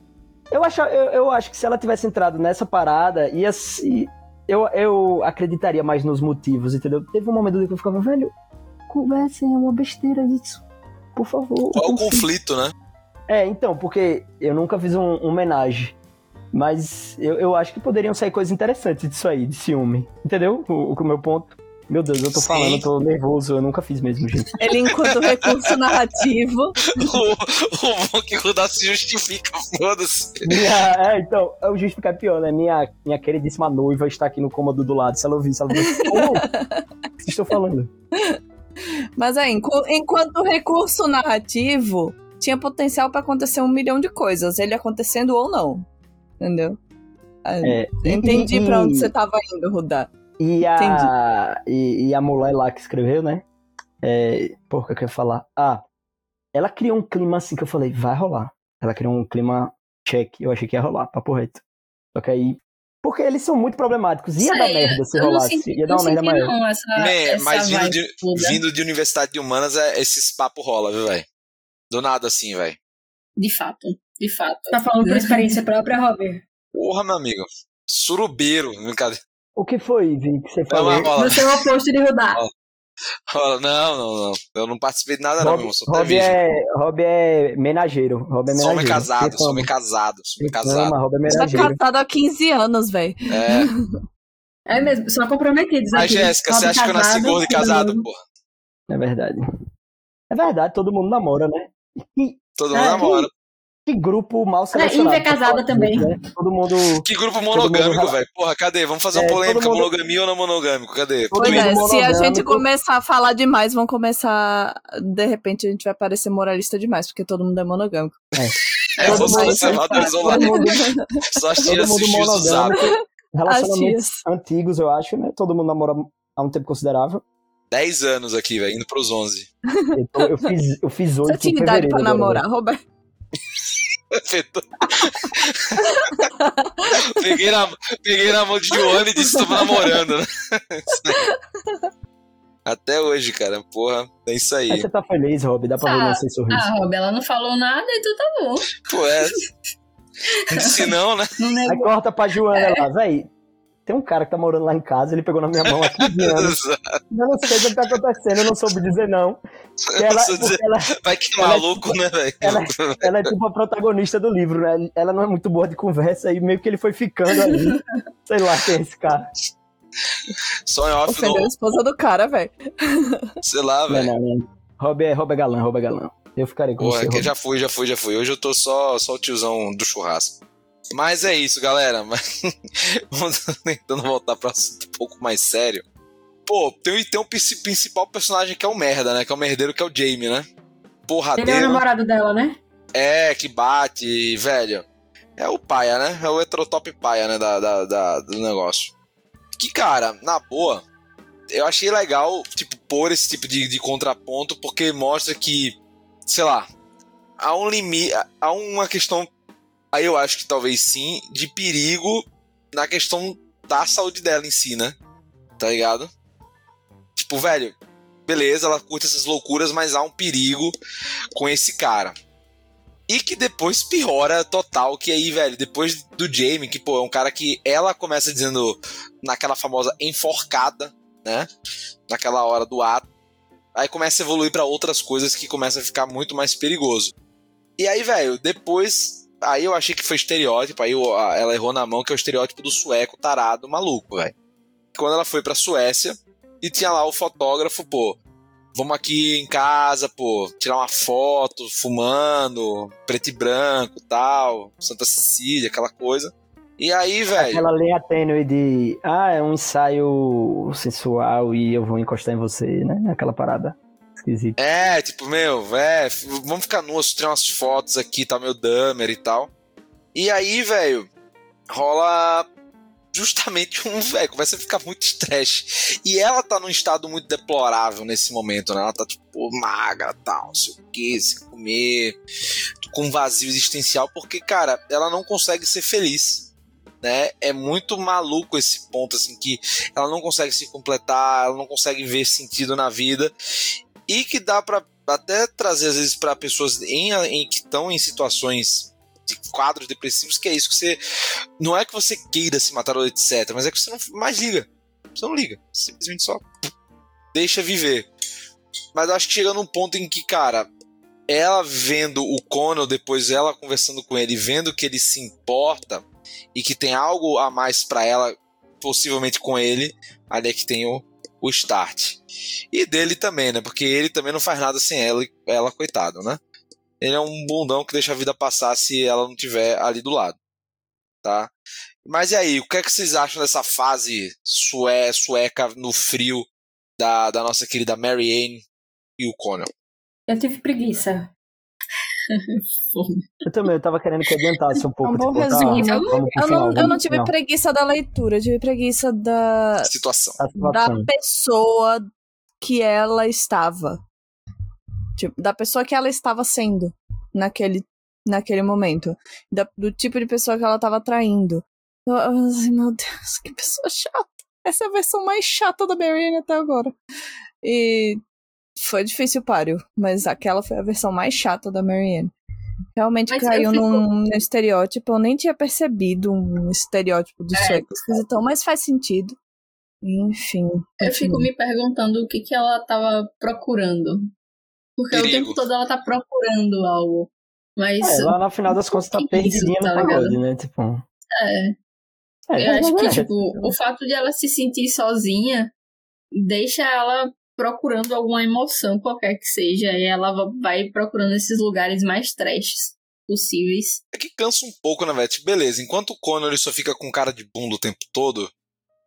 eu acho, eu, eu acho que se ela tivesse entrado nessa parada, ia se. Eu, eu acreditaria mais nos motivos, entendeu? Teve um momento que eu ficava, velho, conversem, é uma besteira isso. Por favor. Qual é o sei." conflito, né? É, então, porque eu nunca fiz um, um homenagem. Mas eu, eu acho que poderiam sair coisas interessantes disso aí, de ciúme. Entendeu? O, o meu ponto. Meu Deus, eu tô Sim. falando, eu tô nervoso, eu nunca fiz mesmo, gente. Ele, enquanto recurso narrativo, o, o bom que o se justifica, foda-se. É, então, o justificar é pior, né? Minha, minha queridíssima noiva está aqui no cômodo do lado. Se ela ouvir, se ela ouvir, oh, o que vocês estão falando? Mas é, enqu- enquanto recurso narrativo, tinha potencial pra acontecer um milhão de coisas, ele acontecendo ou não. Entendeu? É, Entendi e, pra onde você tava indo, Rudá. E a, e, e a mulher lá que escreveu, né? É, porra, o que eu quero falar? Ah, ela criou um clima assim que eu falei, vai rolar. Ela criou um clima check, eu achei que ia rolar, papo reto. Só que aí. Porque eles são muito problemáticos. Ia dar Sei, merda se rolasse. senti- Ia dar uma merda maior. não, essa, essa mas vindo de, vindo de Universidade de Humanas, é, esses papo rola, viu, velho? Do nada assim, velho. De fato, de fato. Tá falando por experiência própria, Robert? Porra, meu amigo. Surubeiro, brincadeira. O que foi, Vi, que você Não, falou? Você é o oposto de Rudá. Não, não, não. Eu não participei de nada, não, Rob, irmão. Sou Rob, é, Rob é menageiro. Rob é Sou homem menageiro. casado, sou homem casado, sou homem casado. Rob é tá menageiro. casado há 15 anos, velho. É. É mesmo, são comprometidos Mas, aqui. Jéssica, você acha que eu nasci gordo e casado, porra? É verdade. É verdade, todo mundo namora, né? Todo mundo É, namora. Que grupo mal É, selecionado. Índia é casada falar também. né? Todo mundo. Que grupo monogâmico, velho. Porra, cadê? Vamos fazer uma É, polêmica, todo mundo- monogamia ou não monogâmico? Cadê? Pois é, se a gente monogâmico. começar a falar demais, vão começar. De repente a gente vai parecer moralista demais, porque todo mundo é monogâmico. É, todo só mundo- conservador Todo isolado. mundo, Só as tias assistindo o zap. monogâmico. Relacionamentos antigos, eu acho, né? Todo mundo namora há um tempo considerável. 10 anos aqui, velho, indo pros 11. Eu, tô- eu fiz, eu fiz Você oito em tinha idade pra namorar, Roberto? Afetou. peguei, na, peguei na mão de Joana e disse que tava namorando, né? Até hoje, cara. Porra, é isso Mas aí. você tá feliz, Rob? Dá pra ver Ah, no seu sorriso. Ah, Rob, ela não falou nada, então tá bom. Pô, é. Se não, né? Aí corta pra Joana lá, véi. Tem um cara que tá morando lá em casa, ele pegou na minha mão há 15 anos. Eu não sei o que tá acontecendo, eu não soube dizer não. Ela, dizer, ela, Vai que ela- maluco, né, velho? ela- ela é tipo a protagonista do livro, né? Ela não é muito boa de conversa e meio que ele foi ficando ali. Sei lá quem é esse cara. Só em off, Ofendeu a no, esposa do cara, velho. sei lá, Não, velho. não, não. Rob é, Rob é galã, Rob é galã. Eu ficarei com Porra, você, já fui, já fui, já fui. Hoje eu tô só, só o tiozão do churrasco. Mas é isso, galera. Vamos tentando voltar pra assunto um pouco mais sério. Pô, tem, tem um princi- principal personagem que é o merda, né? Que é o merdeiro, que é o Jamie, né? Ele é o Porradeiro. namorado dela, né? É, que bate, velho. É o paia, né? É o heterotop paia, né? Da, da, da- do negócio. Que, cara, na boa, eu achei legal, tipo, pôr esse tipo de, de contraponto, porque mostra que, sei lá, há um limite, há uma questão, aí eu acho que talvez sim, de perigo na questão da saúde dela em si, né? Tá ligado? Tipo, velho, beleza, ela curte essas loucuras, mas há um perigo com esse cara. E que depois piora total, que aí, velho, depois do Jamie, que, pô, é um cara que ela começa dizendo naquela famosa enforcada, né? Naquela hora do ato. Aí começa a evoluir pra outras coisas que começa a ficar muito mais perigoso. E aí, velho, depois. Aí eu achei que foi estereótipo, aí eu- ela errou na mão, que é o estereótipo do sueco tarado maluco, velho. Quando ela foi pra Suécia e tinha lá o fotógrafo, pô, vamos aqui em casa, pô, tirar uma foto, fumando, preto e branco tal, Santa Cecília, aquela coisa. E aí, velho. Aquela linha tênue de. Ah, é um ensaio sensual e eu vou encostar em você, né? Aquela parada esquisita. É, tipo, meu, é, vamos ficar nuas, tirar umas fotos aqui, tá meu Dahmer e tal. E aí, velho, rola justamente um, velho, começa a ficar muito estresse. E ela tá num estado muito deplorável nesse momento, né? Ela tá, tipo, magra, tal, não sei o que, sem comer, com vazio existencial, porque, cara, ela não consegue ser feliz. Né? É muito maluco esse ponto, assim, que ela não consegue se completar, ela não consegue ver sentido na vida e que dá pra até trazer às vezes para pessoas em, em que estão em situações de quadros depressivos que é isso que você não é que você queira se matar ou etc, mas é que você não mais liga. Você não liga, simplesmente só deixa viver. Mas acho que chega num ponto em que, cara, ela vendo o Conan, depois ela conversando com ele, vendo que ele se importa e que tem algo a mais pra ela, possivelmente com ele, ali é que tem o, o start. E dele também, né? Porque ele também não faz nada sem ela, ela coitado, né? Ele é um bundão que deixa a vida passar se ela não tiver ali do lado, tá? Mas e aí, o que é que vocês acham dessa fase sué, sueca no frio da, da nossa querida Mary Ann e o Conan? Eu tive preguiça. Eu também, eu tava querendo que adiantasse um pouco. Um bom tipo, tá, resumo. pro Eu não, eu não tive final. preguiça da leitura, eu tive preguiça da, Situação. A da situação. pessoa que ela estava. Tipo, da pessoa que ela estava sendo naquele, naquele momento. Da- do tipo de pessoa que ela estava atraindo. Eu, eu, assim, meu Deus, que pessoa chata. Essa é a versão mais chata da Marianne até agora. E foi difícil o páreo, mas aquela foi a versão mais chata da Marianne. Realmente Mas caiu fico- num, num estereótipo. Eu nem tinha percebido um estereótipo do É. sueco esquisitão, mas faz sentido. Enfim. Eu fico me perguntando o que, que ela tava procurando. Porque o Perigo. tempo todo ela tá procurando algo. Mas É, lá no final das contas tá perdidinha no tá ligado? pagode, né? Tipo. é, É, eu acho que, é, tipo, o fato de ela se sentir sozinha deixa ela procurando alguma emoção qualquer que seja. E ela vai procurando esses lugares mais trashes possíveis. É que cansa um pouco, né, velho? Tipo, beleza, enquanto o Conan ele só fica com cara de bunda o tempo todo,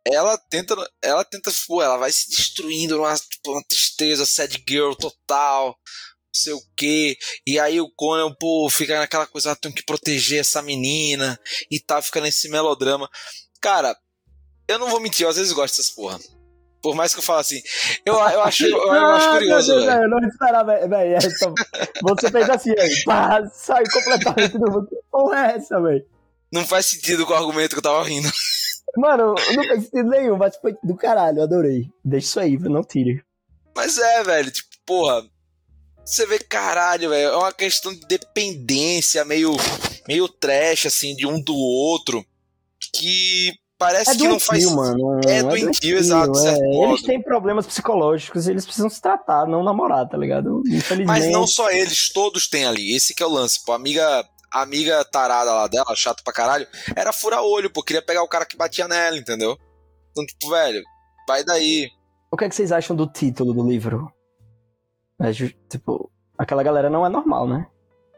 ela tenta, ela tenta, pô, ela vai se destruindo numa tipo, uma tristeza, sad girl total, não sei o quê. E aí o Conan, pô, fica naquela coisa, ah, tenho que proteger essa menina e tal, fica nesse melodrama. Cara, eu não vou mentir, eu às vezes gosto dessas porra. Por mais que eu fale assim, eu, eu, acho, eu, eu acho curioso, Deus, velho. Eu não esperava, velho. essa- Você fez assim, aí, pá, saiu completamente do mundo. Que porra é essa, velho? Não faz sentido com o argumento que eu tava rindo. Mano, não fez sentido nenhum, mas foi do caralho, adorei. Deixa isso aí, não tire. Mas é, velho, tipo, porra. Você vê, caralho, velho, é uma questão de dependência meio, meio trash, assim, de um do outro. Que parece É que não faz. doentio, mano. É doentio, exato, de é. modo. Eles têm problemas psicológicos e eles precisam se tratar, não namorar, tá ligado? Infelizmente. Mas não só eles, todos têm ali. Esse que é o lance, pô. A amiga, a amiga tarada lá dela, chato pra caralho, era fura-olho, pô. Queria pegar o cara que batia nela, entendeu? Então, tipo, velho, vai daí. O que, é que vocês acham do título do livro? É, tipo, aquela galera não é normal, né?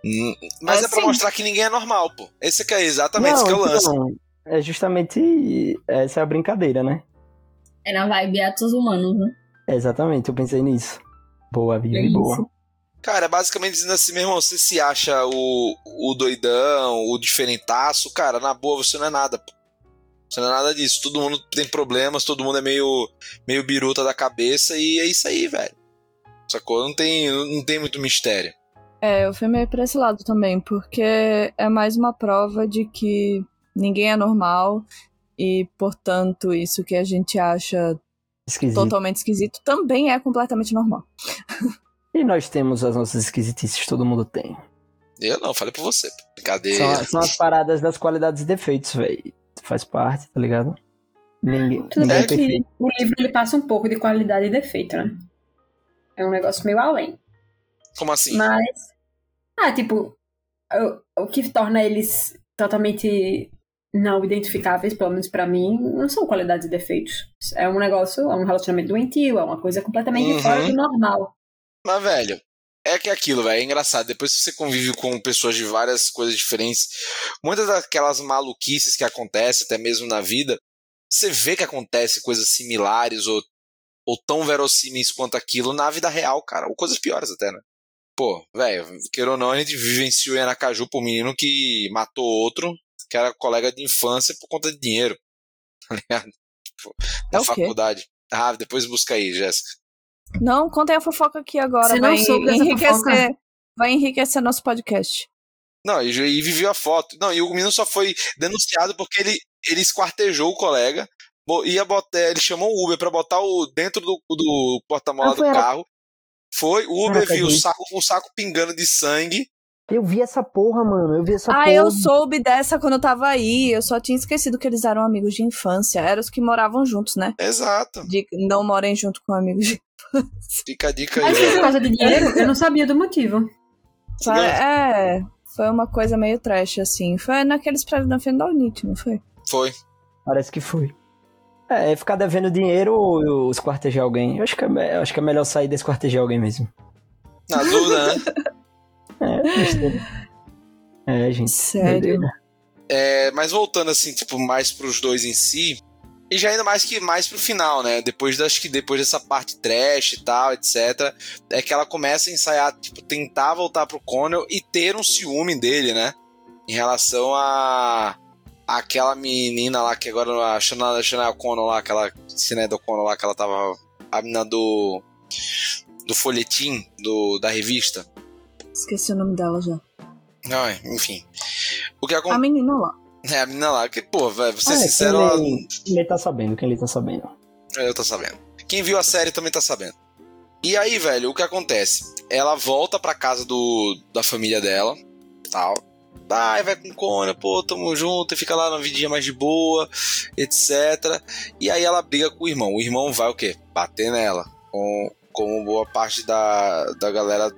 Hum, Mas é, É pra sim. mostrar que ninguém é normal, pô. Esse que é exatamente esse que é o lance. então, é justamente essa é a brincadeira, né? É na vibe atos humanos, né? É, exatamente, eu pensei nisso. Boa, Vivi, É boa. Cara, é basicamente dizendo assim, meu irmão, você se acha o, o doidão, o diferentaço, cara, na boa, você não é nada, pô. Você não é nada disso. Todo mundo tem problemas, todo mundo é meio, meio biruta da cabeça e é isso aí, velho. Sacou? Não tem, não tem muito mistério. É, eu fui meio pra esse lado também, porque é mais uma prova de que ninguém é normal e, portanto, isso que a gente acha Esquisito. totalmente esquisito também é completamente normal. E nós temos as nossas esquisitices, todo mundo tem. Eu não, falei pra você. Brincadeira. São, são as paradas das qualidades e defeitos, velho. Faz parte, tá ligado? Ninguém, Tudo ninguém é bem que perfeito. o livro ele passa um pouco de qualidade e defeito, né? É um negócio meio além. Como assim? Mas. Ah, tipo, o, o que torna eles totalmente não identificáveis, pelo menos pra mim, não são qualidades e defeitos. É um negócio, é um relacionamento doentio, é uma coisa completamente Uhum. fora do normal. Mas, velho, é que é aquilo, velho. É engraçado. Depois que você convive com pessoas de várias coisas diferentes, muitas daquelas maluquices que acontecem, até mesmo na vida, você vê que acontece coisas similares ou, ou tão verossímeis quanto aquilo na vida real, cara. Ou coisas piores até, né? Pô, velho, queira ou não, a gente vivenciou em Aracaju por um menino que matou outro, que era colega de infância por conta de dinheiro. Tá ligado? Tipo, É na o quê? faculdade. Ah, depois busca aí, Jéssica. Não, contem a fofoca aqui agora. Não vai enriquecer, fofoca? vai enriquecer nosso podcast. Não, e, e viveu a foto. Não, e o menino só foi denunciado porque ele, ele esquartejou o colega. Ia botar, ele chamou o Uber pra botar o dentro do, do porta-mala Ah, do carro. Foi, o Uber viu o saco, um saco pingando de sangue. Eu vi essa porra, mano. Eu vi essa Ah, porra. eu soube dessa quando eu tava aí. Eu só tinha esquecido que eles eram amigos de infância. Eram os que moravam juntos, né? Exato. De não morem junto com amigos de Fica a dica aí. Mas velho. por causa de dinheiro, eu não sabia do motivo. É, foi uma coisa meio trash, assim. Foi naqueles prédios da Unite, não foi? Foi. Parece que foi. É, ficar devendo dinheiro ou esquartejar alguém. Eu acho que é, eu acho que é melhor sair de esquartejar alguém mesmo. Na dúvida, né? É. É, gente. Sério? É, mas voltando assim, tipo, mais pros dois em si. E já ainda mais que mais pro final, né? Depois da- acho que depois dessa parte trash e tal, etc. É que ela começa a ensaiar, tipo, tentar voltar pro Connell e ter um ciúme dele, né? Em relação a aquela menina lá que agora a Chanel, Chanel Connell lá, aquela Sinéad O'Connell lá que ela tava a menina do do folhetim do, da revista. Esqueci o nome dela já. Ai, enfim. O que A acontece menina lá. é a menina lá que, pô, velho, vou ser Ah, é, sincero, quem ela lê- quem lê tá sabendo, quem lê tá sabendo. Eu tô sabendo. Quem viu a série também tá sabendo. E aí, velho, o que acontece? Ela volta pra casa do, da família dela, tal. Ai, vai com o Conan, pô, tamo junto, e fica lá na vidinha mais de boa, etc. E aí ela briga com o irmão. O irmão vai o quê? Bater nela. Com, como boa parte da, da galera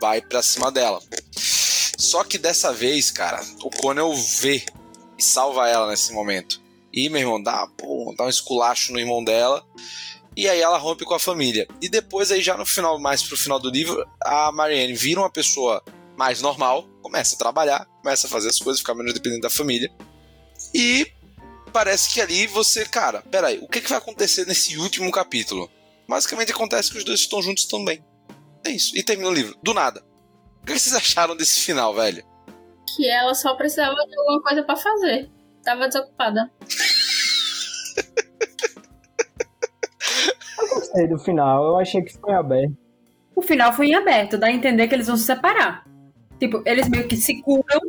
vai pra cima dela. Só que dessa vez, cara, o Conan vê e salva ela nesse momento. E, meu irmão, dá, pô, dá um esculacho no irmão dela. E aí ela rompe com a família. E depois, aí já no final, mais pro final do livro, a Marianne vira uma pessoa mais normal, começa a trabalhar, começa a fazer as coisas, ficar menos dependente da família. E parece que ali você, cara, peraí, o que, que vai acontecer nesse último capítulo? Basicamente acontece que os dois estão juntos também. É isso. E termina o livro. Do nada. O que vocês acharam desse final, velho? Que ela só precisava de alguma coisa pra fazer. Tava desocupada. Eu gostei do final, eu achei que foi aberto. O final foi em aberto, dá a entender que eles vão se separar. Tipo, eles meio que se curam,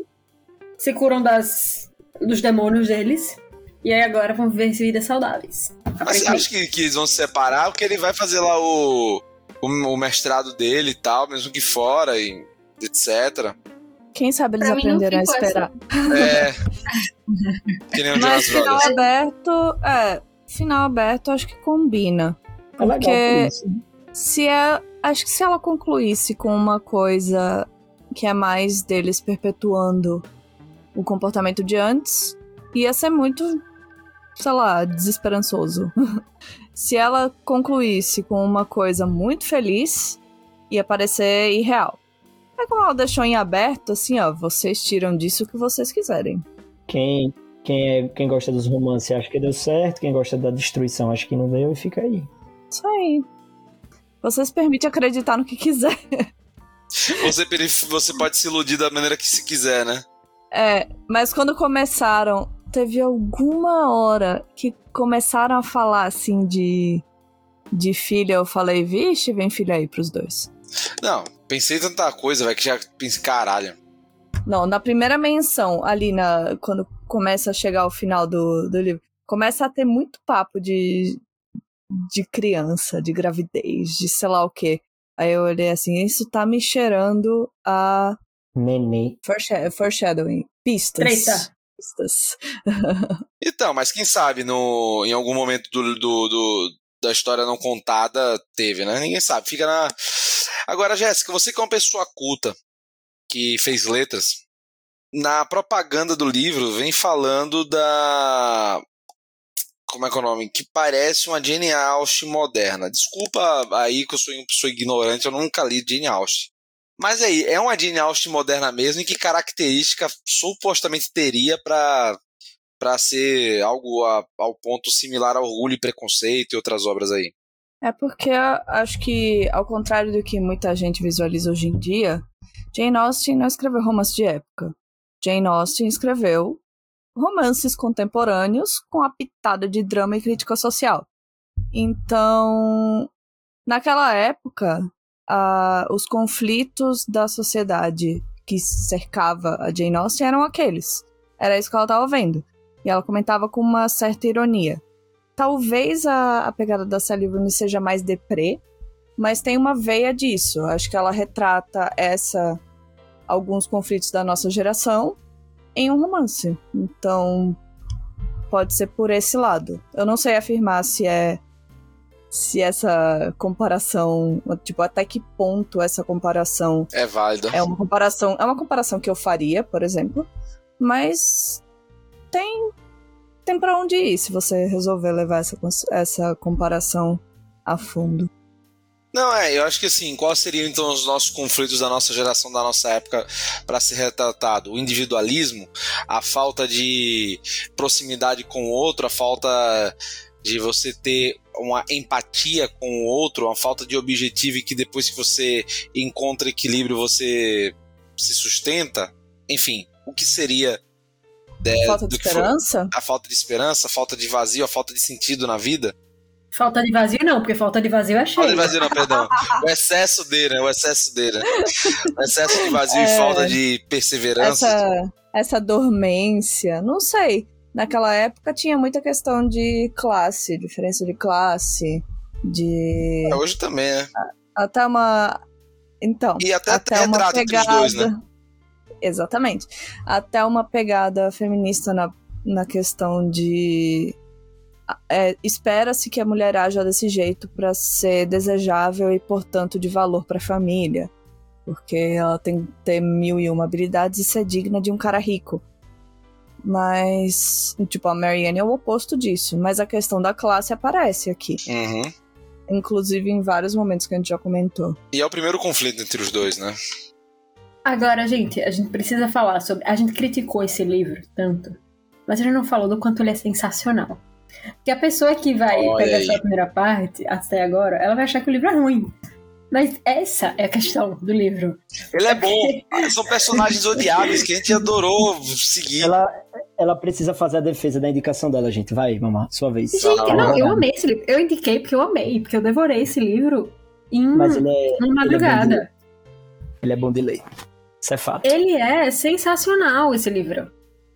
se curam das, dos demônios deles, e aí agora vão viver vidas saudáveis. Mas você acha que, que eles vão se separar? Porque ele vai fazer lá o, o, o mestrado dele e tal, mesmo que fora, e etc. Quem sabe eles Pra aprenderam a esperar. É. que nem o Mas final Brothers. aberto, é, final aberto acho que combina. É legal Porque- por isso. Se é, acho que se ela concluísse com uma coisa que é mais deles perpetuando o comportamento de antes, ia ser muito, sei lá, desesperançoso. se ela concluísse com uma coisa muito feliz, ia parecer irreal. É como ela deixou em aberto, assim, ó, vocês tiram disso o que vocês quiserem. Quem, quem, é, quem gosta dos romances acha que deu certo, quem gosta da destruição acha que não deu e fica aí. Isso aí. Vocês permitem acreditar no que quiser. Você, você pode se iludir da maneira que se quiser, né? É, mas quando começaram, teve alguma hora que começaram a falar assim de de filha, eu falei, vixe, vem filha aí pros dois. Não, pensei em tanta coisa, velho, que já pensei, caralho. Não, na primeira menção, ali na quando começa a chegar ao final do, do livro, começa a ter muito papo de de criança, de gravidez, de sei lá o quê. Aí eu olhei assim, isso tá me cheirando a Nenê. foresha- foreshadowing, pistas. Treta. Pistas. Então, mas quem sabe no, em algum momento do, do, do- da história não contada teve, né? Ninguém sabe. Fica na. Agora, Jéssica, você que é uma pessoa culta que fez letras, na propaganda do livro vem falando da. Como é que é o nome? Que parece uma Jane Austen moderna. Desculpa aí que eu sou uma pessoa ignorante, eu nunca li Jane Austen. Mas aí, é uma Jane Austen moderna mesmo e que característica supostamente teria pra para ser algo a- ao ponto similar a Orgulho e Preconceito e outras obras aí. É porque acho que, ao contrário do que muita gente visualiza hoje em dia, Jane Austen não escreveu romance de época. Jane Austen escreveu romances contemporâneos com a pitada de drama e crítica social. Então, naquela época, a- os conflitos da sociedade que cercava a Jane Austen eram aqueles. Era isso que ela estava vendo. E ela comentava com uma certa ironia. Talvez a, a pegada da Sally Rooney seja mais deprê, mas tem uma veia disso. Acho que ela retrata essa alguns conflitos da nossa geração em um romance. Então, pode ser por esse lado. Eu não sei afirmar se é se essa comparação, tipo, até que ponto essa comparação É válida. é uma comparação, é uma comparação que eu faria, por exemplo, mas tem tem pra onde ir se você resolver levar essa, essa comparação a fundo. Não, é, eu acho que assim, quais seriam então os nossos conflitos da nossa geração, da nossa época, para ser retratado? O individualismo, a falta de proximidade com o outro, a falta de você ter uma empatia com o outro, uma falta de objetivo e que depois que você encontra equilíbrio você se sustenta. Enfim, o que seria Falta de do que foi- esperança? a falta de esperança, a falta de vazio, a falta de sentido na vida? Falta de vazio não, porque falta de vazio é Falta de cheio. vazio, não, perdão. O excesso dele, né? O excesso dele. né? O excesso de vazio e É. falta de perseverança. Essa, essa dormência, não sei. Naquela época tinha muita questão de classe, diferença de classe, de. É, Hoje também, né? Até uma. Então. E até, até uma pegada. dois, né? Exatamente. Até uma pegada feminista na, na questão de. é, Espera-se que a mulher haja desse jeito para ser desejável e, portanto, de valor para a família. Porque ela tem que ter mil e uma habilidades e ser digna de um cara rico. Mas, tipo, a Marianne é o oposto disso. Mas a questão da classe aparece aqui. Uhum. Inclusive em vários momentos que a gente já comentou. E é o primeiro conflito entre os dois, né? Agora, gente, a gente precisa falar sobre. A gente criticou esse livro tanto, mas a gente não falou do quanto ele é sensacional. Porque a pessoa que vai Olha pegar aí. essa primeira parte até agora, ela vai achar que o livro é ruim. Mas essa é a questão do livro. Ele é bom. São personagens odiáveis que a gente adorou seguir. Ela, ela precisa fazer a defesa da indicação dela, gente. Vai, mamá, sua vez. Gente, não, não, eu amei esse livro. Eu indiquei porque eu amei, porque eu devorei esse livro em Mas ele é, uma madrugada. ele é bom de ler. Isso é fato. Ele é sensacional, esse livro.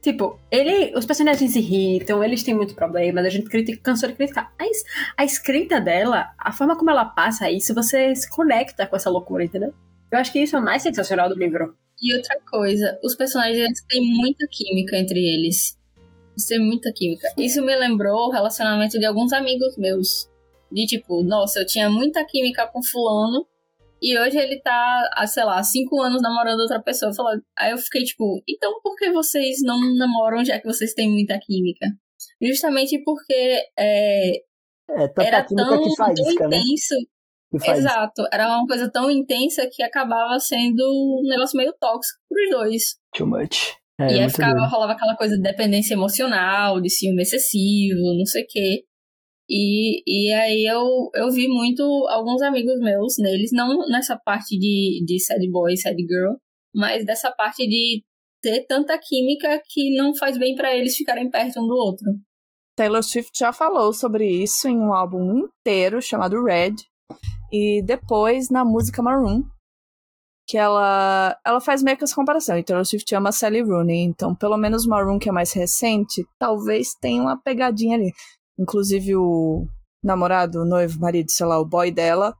Tipo, ele. Os personagens se irritam, eles têm muitos problemas, a gente critica, cansou de criticar. Mas a escrita dela, a forma como ela passa isso, você se conecta com essa loucura, entendeu? Eu acho que isso é o mais sensacional do livro. E outra coisa, os personagens têm muita química entre eles. Eles têm muita química. Isso me lembrou o relacionamento de alguns amigos meus. De tipo, nossa, eu tinha muita química com fulano. E hoje ele tá, há, sei lá, cinco anos namorando outra pessoa. Eu falo- Aí eu fiquei tipo, então por que vocês não namoram já que vocês têm muita química? Justamente porque é, É era tão, faz tão né? intenso faz Exato, era uma coisa tão intensa que acabava sendo um negócio meio tóxico pros dois. too much. É, e aí ficava, rolava aquela coisa de dependência emocional, de ciúme excessivo, não sei o quê. E, e aí eu, eu vi muito alguns amigos meus neles, não nessa parte de, de sad boy, sad girl, mas dessa parte de ter tanta química que não faz bem pra eles ficarem perto um do outro. Taylor Swift já falou sobre isso em um álbum inteiro chamado Red. E depois na música Maroon, que ela ela faz meio que essa comparação. E Taylor Swift ama Sally Rooney, então pelo menos Maroon, que é mais recente, talvez tenha uma pegadinha ali. Inclusive o namorado, o noivo, marido, sei lá, o boy dela,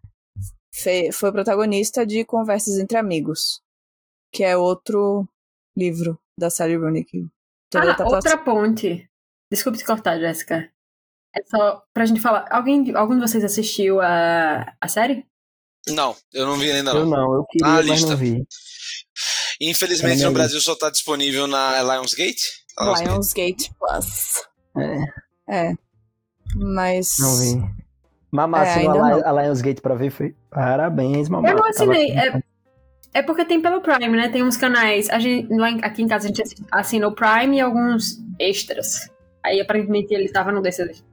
foi protagonista de Conversas Entre Amigos, que é outro livro da Sally Rooney. Ah, tá outra ponte. Desculpe te cortar, Jéssica. É só pra gente falar. Alguém, algum de vocês assistiu a, a série? Não, eu não vi ainda Eu não. não, eu queria, Ah, mas lista. não vi. Infelizmente na no Brasil só tá disponível na Lionsgate. Lionsgate. Lionsgate Plus. É, É. Mas. não vi. Mamá, É, assinou a, Lionsgate pra ver, foi. Parabéns, mamãe. Eu não assinei. Tava- É, é porque tem pelo Prime, né? Tem uns canais. A gente, aqui em casa a gente assina o Prime e alguns extras. Aí aparentemente ele tava no desses.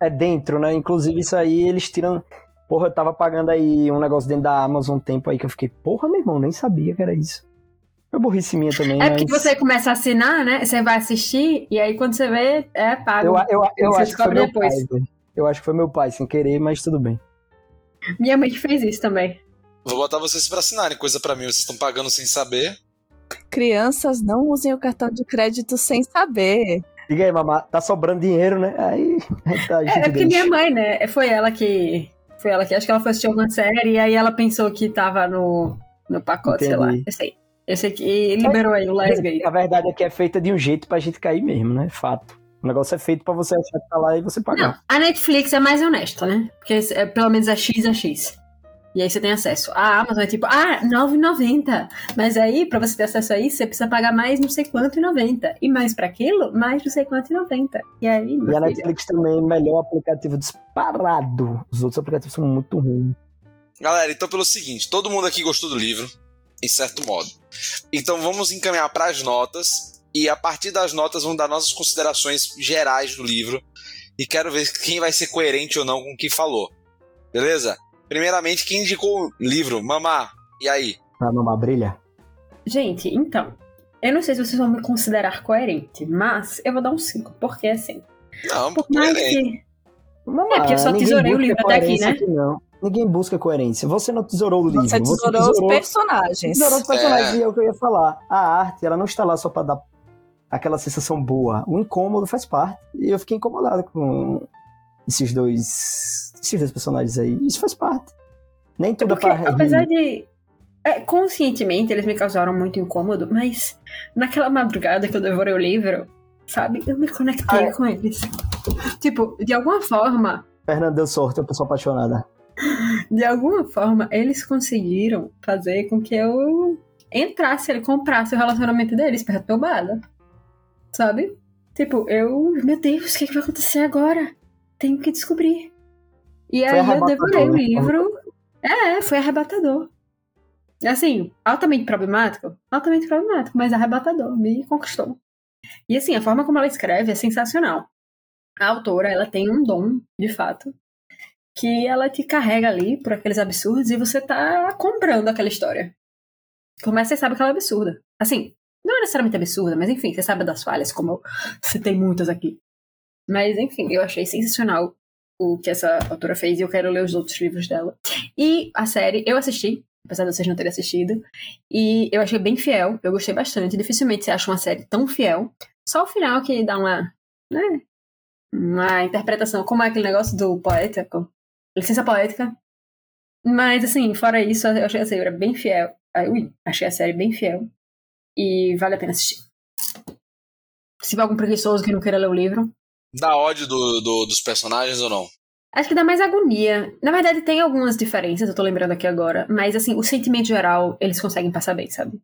É dentro, né? Inclusive isso aí eles tiram. Porra, eu tava pagando aí um negócio dentro da Amazon um tempo aí que eu fiquei, porra, meu irmão, nem sabia que era isso. Foi burrice minha também, É mas... porque você começa a assinar, né? Você vai assistir e aí quando você vê, é pago. Eu, eu, eu Você acho que foi descobre meu depois. pai. Eu acho que foi meu pai, sem querer, mas tudo bem. Minha mãe que fez isso também. Vou botar vocês pra assinarem coisa pra mim. Vocês estão pagando sem saber. Crianças não usem o cartão de crédito sem saber. Diga aí, mamá, tá sobrando dinheiro, né? Aí, tá, É, é porque minha mãe, né? Foi ela que. Foi ela que. Acho que ela foi assistir alguma série e aí ela pensou que tava no, no pacote, sei lá. Entendi. Eu sei. Eu sei que liberou aí o Lionsgate. A verdade é que é feita de um jeito pra gente cair mesmo, né? Fato. O negócio é feito pra você achar que tá lá e você Não, pagar. a Netflix é mais honesta, né? Porque é, pelo menos é X a X. E aí você tem acesso. A Amazon é tipo, ah, R$ 9,90. Mas aí, pra você ter acesso a isso, você precisa pagar mais não sei quanto e 90. E mais pra aquilo, mais não sei quanto e 90. E aí, E a Netflix também é o melhor aplicativo disparado. Os outros aplicativos são muito ruins. Galera, então pelo seguinte, todo mundo aqui gostou do livro, em certo modo. Então vamos encaminhar para as notas e a partir das notas vamos dar nossas considerações gerais do livro e quero ver quem vai ser coerente ou não com o que falou. Beleza? Primeiramente, quem indicou o livro? Mamá, e aí? Pra mamar brilha. Gente, então. Eu não sei se vocês vão me considerar coerente, mas eu vou dar um 5. Porque assim. Não, Por mais que. Mamá, É, porque eu só ninguém tesourei o livro até aqui, né? não. Ninguém busca coerência. Você não tesourou o livro. Você tesourou os personagens. Tesourou os personagens, É. e é o que eu ia falar. A arte, ela não está lá só pra dar aquela sensação boa. O incômodo faz parte. E eu fiquei incomodado com esses dois, esses dois personagens aí. Isso faz parte. Nem tudo é Porque, pra rir. apesar de. é, conscientemente, eles me causaram muito incômodo, mas naquela madrugada que eu devorei o livro, sabe? Eu me conectei Ah, é. com eles. Tipo, de alguma forma, Fernando deu sorte, é uma pessoa apaixonada. de alguma forma, eles conseguiram fazer com que eu entrasse, ele comprasse o relacionamento deles perturbada. Sabe? Tipo, eu. Meu Deus, o que, que vai acontecer agora? Tenho que descobrir. E aí eu devorei o né? livro. É, foi arrebatador. Assim, altamente problemático. Altamente problemático, mas arrebatador. Me conquistou. E assim, a forma como ela escreve é sensacional. A autora, ela tem um dom, de fato, que ela te carrega ali por aqueles absurdos e você tá comprando aquela história. Começa você sabe que ela é absurda. Assim, não é necessariamente absurda, mas enfim, você sabe das falhas, como eu citei muitas aqui. Mas enfim, eu achei sensacional o que essa autora fez e eu quero ler os outros livros dela. E a série, eu assisti, apesar de vocês não terem assistido, e eu achei bem fiel, eu gostei bastante. Dificilmente você acha uma série tão fiel. Só o final que dá uma, né, uma interpretação, como é aquele negócio do poético, licença poética. Mas assim, fora isso, eu achei a série bem fiel. Ai, ui, achei a série bem fiel. E vale a pena assistir. Se tiver algum preguiçoso que não queira ler o livro, Dá ódio do, do- dos personagens ou não? Acho que dá mais agonia. Na verdade, tem algumas diferenças, eu tô lembrando aqui agora. Mas, assim, o sentimento geral, eles conseguem passar bem, sabe?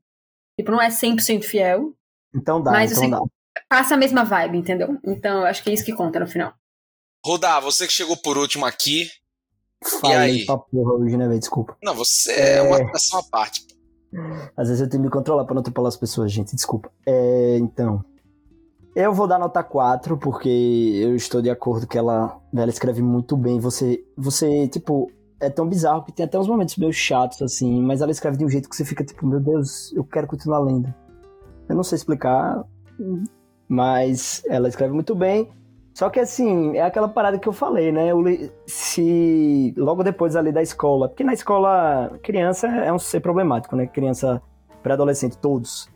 Tipo, não é 100% fiel. Então dá, Mas, então assim, dá. Passa a mesma vibe, entendeu? Então, eu acho que é isso que conta no final. Rodar, você que chegou por último aqui. Falei pra porra hoje, né, velho? Desculpa. Não, você é, uma atração à parte. Às vezes eu tenho que me controlar pra não atropelar as pessoas, gente. Desculpa. É, então. Eu vou dar nota 4, porque eu estou de acordo que ela, ela escreve muito bem. Você, você, tipo, é tão bizarro que tem até uns momentos meio chatos, assim, mas ela escreve de um jeito que você fica, tipo, meu Deus, eu quero continuar lendo. Eu não sei explicar, mas ela escreve muito bem. Só que assim, é aquela parada que eu falei, né? Eu li- se logo depois ali da escola, porque na escola criança é um ser problemático, né? Criança pré-adolescente, todos.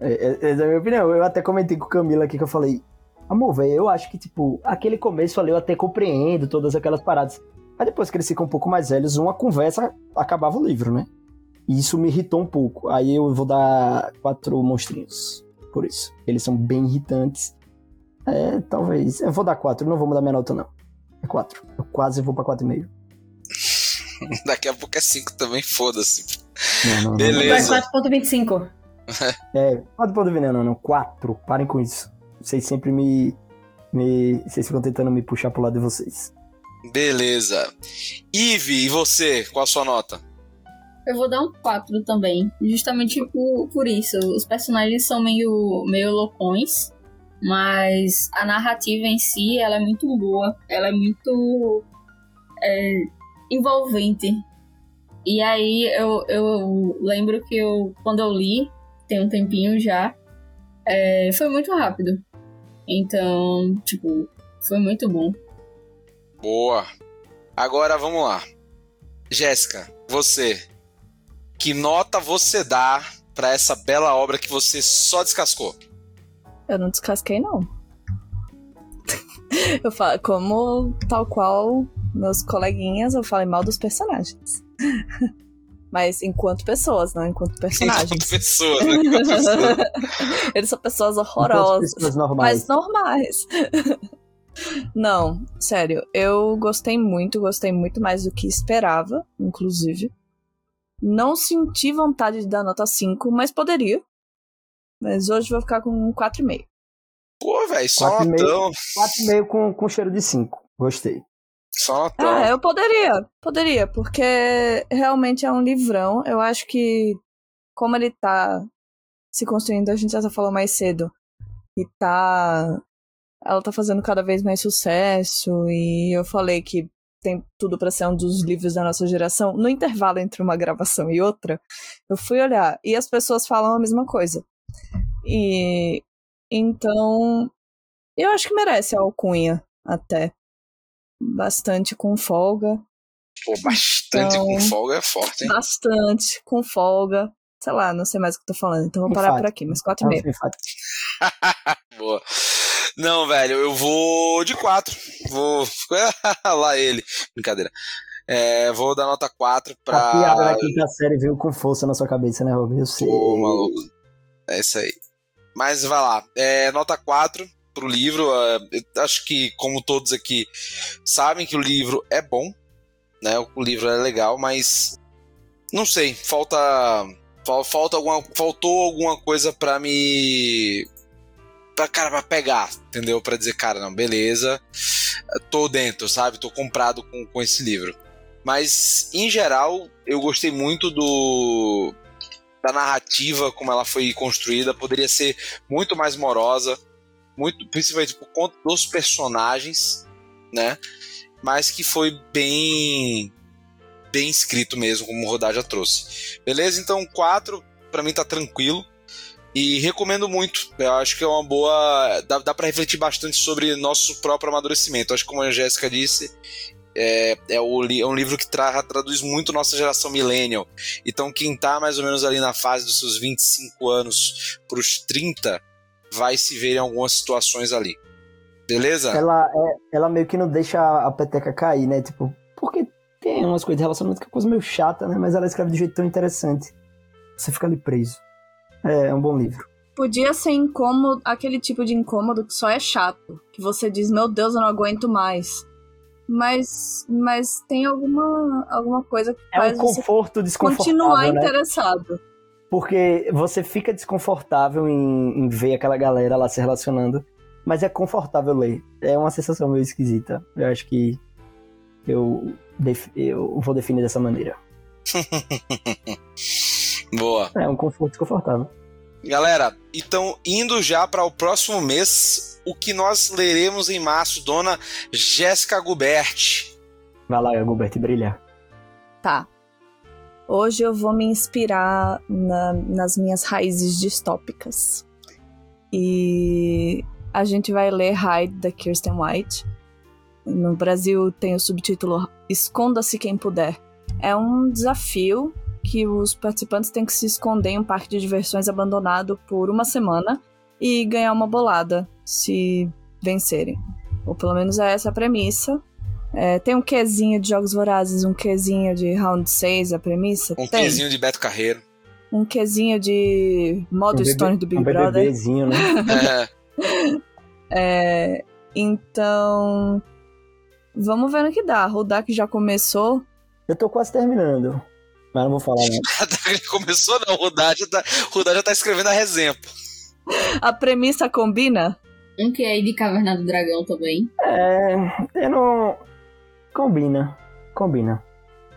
É, é, é minha opinião. Eu até comentei com Camila aqui que eu falei, amor, velho, eu acho que, tipo, aquele começo ali eu até compreendo todas aquelas paradas. Mas depois que eles ficam um pouco mais velhos, uma conversa acabava o livro, né? E isso me irritou um pouco. Aí eu vou dar quatro monstrinhos. Por isso. Eles são bem irritantes. É, talvez. Eu vou dar quatro, não vou mudar minha nota, não. É quatro. Eu quase vou pra quatro e meio. Daqui a pouco é 5 também, foda-se. Não, não, não. Beleza. Vai 4.25. É, quatro pontos de veneno, não, não. Quatro. Parem com isso. Vocês sempre me. me vocês ficam tentando me puxar pro lado de vocês. Beleza. Ive, e você? Qual a sua nota? Eu vou dar um 4 também. Justamente por, por isso. Os personagens são meio, meio loucões. Mas a narrativa em si, ela é muito boa. Ela é muito é, envolvente. E aí eu, eu lembro que eu, quando eu li, tem um tempinho já, é, foi muito rápido. Então, tipo, foi muito bom. Boa. Agora vamos lá. Jéssica, você. Que nota você dá pra essa bela obra que você só descascou? Eu não descasquei, não. Eu falo, como tal qual meus coleguinhas, eu falei mal dos personagens. Mas enquanto pessoas, não enquanto Enquanto personagens. né? Enquanto pessoa. Eles são pessoas horrorosas. pessoas normais. Mas normais. Não, sério, eu gostei muito, gostei muito mais do que esperava, inclusive. Não senti vontade de dar nota 5, mas poderia. Mas hoje vou ficar com um 4,5. Pô, velho, só Quatro e meio. notão. 4,5 com, com cheiro de 5. Gostei. Só notão. Ah, eu poderia, poderia, porque realmente é um livrão. Eu acho que, como ele tá se construindo, a gente já falou mais cedo, e tá. Ela tá fazendo cada vez mais sucesso, e eu falei que tem tudo pra ser um dos livros da nossa geração. No intervalo entre uma gravação e outra, eu fui olhar, e as pessoas falam a mesma coisa. E. Então. Eu acho que merece a alcunha, até. Bastante com folga. Pô, bastante Então- com folga é forte, hein? Bastante, com folga. Sei lá, não sei mais o que eu tô falando, então vou parar por aqui, mas 4,5. filme enfático. Boa. Não, velho, eu vou de 4. Vou. Lá ele. Brincadeira. É, vou dar nota 4 pra. A piada da quinta série veio com força na sua cabeça, né, Rob? Eu sei. Pô, maluco. É isso aí. Mas vai lá. É, nota 4 pro livro. é, acho que, como todos aqui sabem, que o livro é bom. Né? O livro é legal, mas. Não sei. Falta. fal- Falta alguma, faltou alguma coisa pra me. Pra, cara, pra pegar, entendeu? Pra dizer, cara, não, beleza. Tô dentro, sabe? Tô comprado com, com esse livro. Mas, em geral, eu gostei muito do, da narrativa, como ela foi construída, poderia ser muito mais morosa, muito, principalmente por conta dos personagens, né? Mas que foi bem bem escrito mesmo, como o Rodar já trouxe. Beleza? Então, 4 para mim tá tranquilo. E recomendo muito. Eu acho que é uma boa. Dá, dá para refletir bastante sobre nosso próprio amadurecimento. Acho que, como a Jéssica disse, é, é, o é um livro que tra- traduz muito nossa geração millennial. Então, quem tá mais ou menos ali na fase dos seus 25 anos pros 30 vai se ver em algumas situações ali. Beleza? Ela, é, ela meio que não deixa a peteca cair, né? Tipo, porque tem umas coisas de relacionamento que é coisa meio chata, né? Mas ela escreve de um jeito tão interessante. Você fica ali preso. É, é um bom livro. Podia ser incômodo, aquele tipo de incômodo que só é chato. Que você diz, meu Deus, eu não aguento mais. Mas, mas tem alguma, alguma coisa que É um faz você conforto desconfortável, continuar né? interessado. Porque você fica desconfortável em, em ver aquela galera lá se relacionando, mas é confortável ler. É uma sensação meio esquisita. Eu acho que eu, def- eu vou definir dessa maneira. Boa. É um conforto desconfortável. Galera, então indo já para o próximo mês, o que nós leremos em março, dona Jéssica Gubert. Vai lá, Gilbert, brilhar. Tá. Hoje eu vou me inspirar na- nas minhas raízes distópicas. E a gente vai ler Hide, da Kirsten White. No Brasil tem o subtítulo Esconda-se Quem Puder. É um desafio que os participantes têm que se esconder em um parque de diversões abandonado por uma semana e ganhar uma bolada se vencerem. Ou pelo menos é essa a premissa. É, tem um quezinho de Jogos Vorazes, um quezinho de Round 6, a premissa? Um tem. quezinho de Beto Carreiro. Um quezinho de modo Um Stone do Big um Brother. BBBzinho, né? É, É, então. Vamos ver no que dá. O Dak já começou. Eu tô quase terminando. Mas não vou falar, não. Ele começou não, o Rodar já tá, já tá escrevendo a resenha. A premissa combina? Um que é aí de Caverna do Dragão também. É. Eu não. Combina. Combina.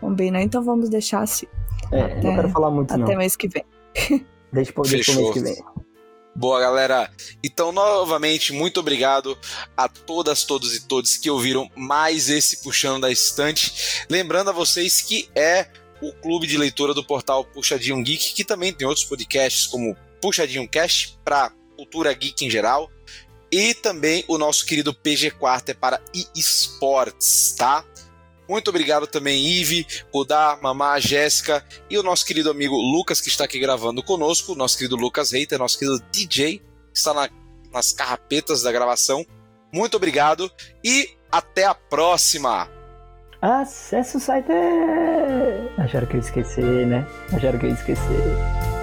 Combina. Então vamos deixar assim. É, não Até- quero falar muito, não. Até mês que vem. Deixa, pro- deixa mês que vem. Boa, galera. Então, novamente, muito obrigado a todas, todos e todos que ouviram mais esse Puxando da Estante. Lembrando a vocês que é o clube de leitura do portal Puxadinho Geek, que também tem outros podcasts como Puxadinho Cast para cultura geek em geral. E também o nosso querido PG Quarter para eSports, tá? Muito obrigado também, Ive, Godá, Mamá, Jéssica e o nosso querido amigo Lucas, que está aqui gravando conosco, nosso querido Lucas Reiter, nosso querido DJ, que está na- nas carrapetas da gravação. Muito obrigado e até a próxima! Acesse o site. é- Acharam que eu ia esquecer, né? Acharam que eu ia esquecer.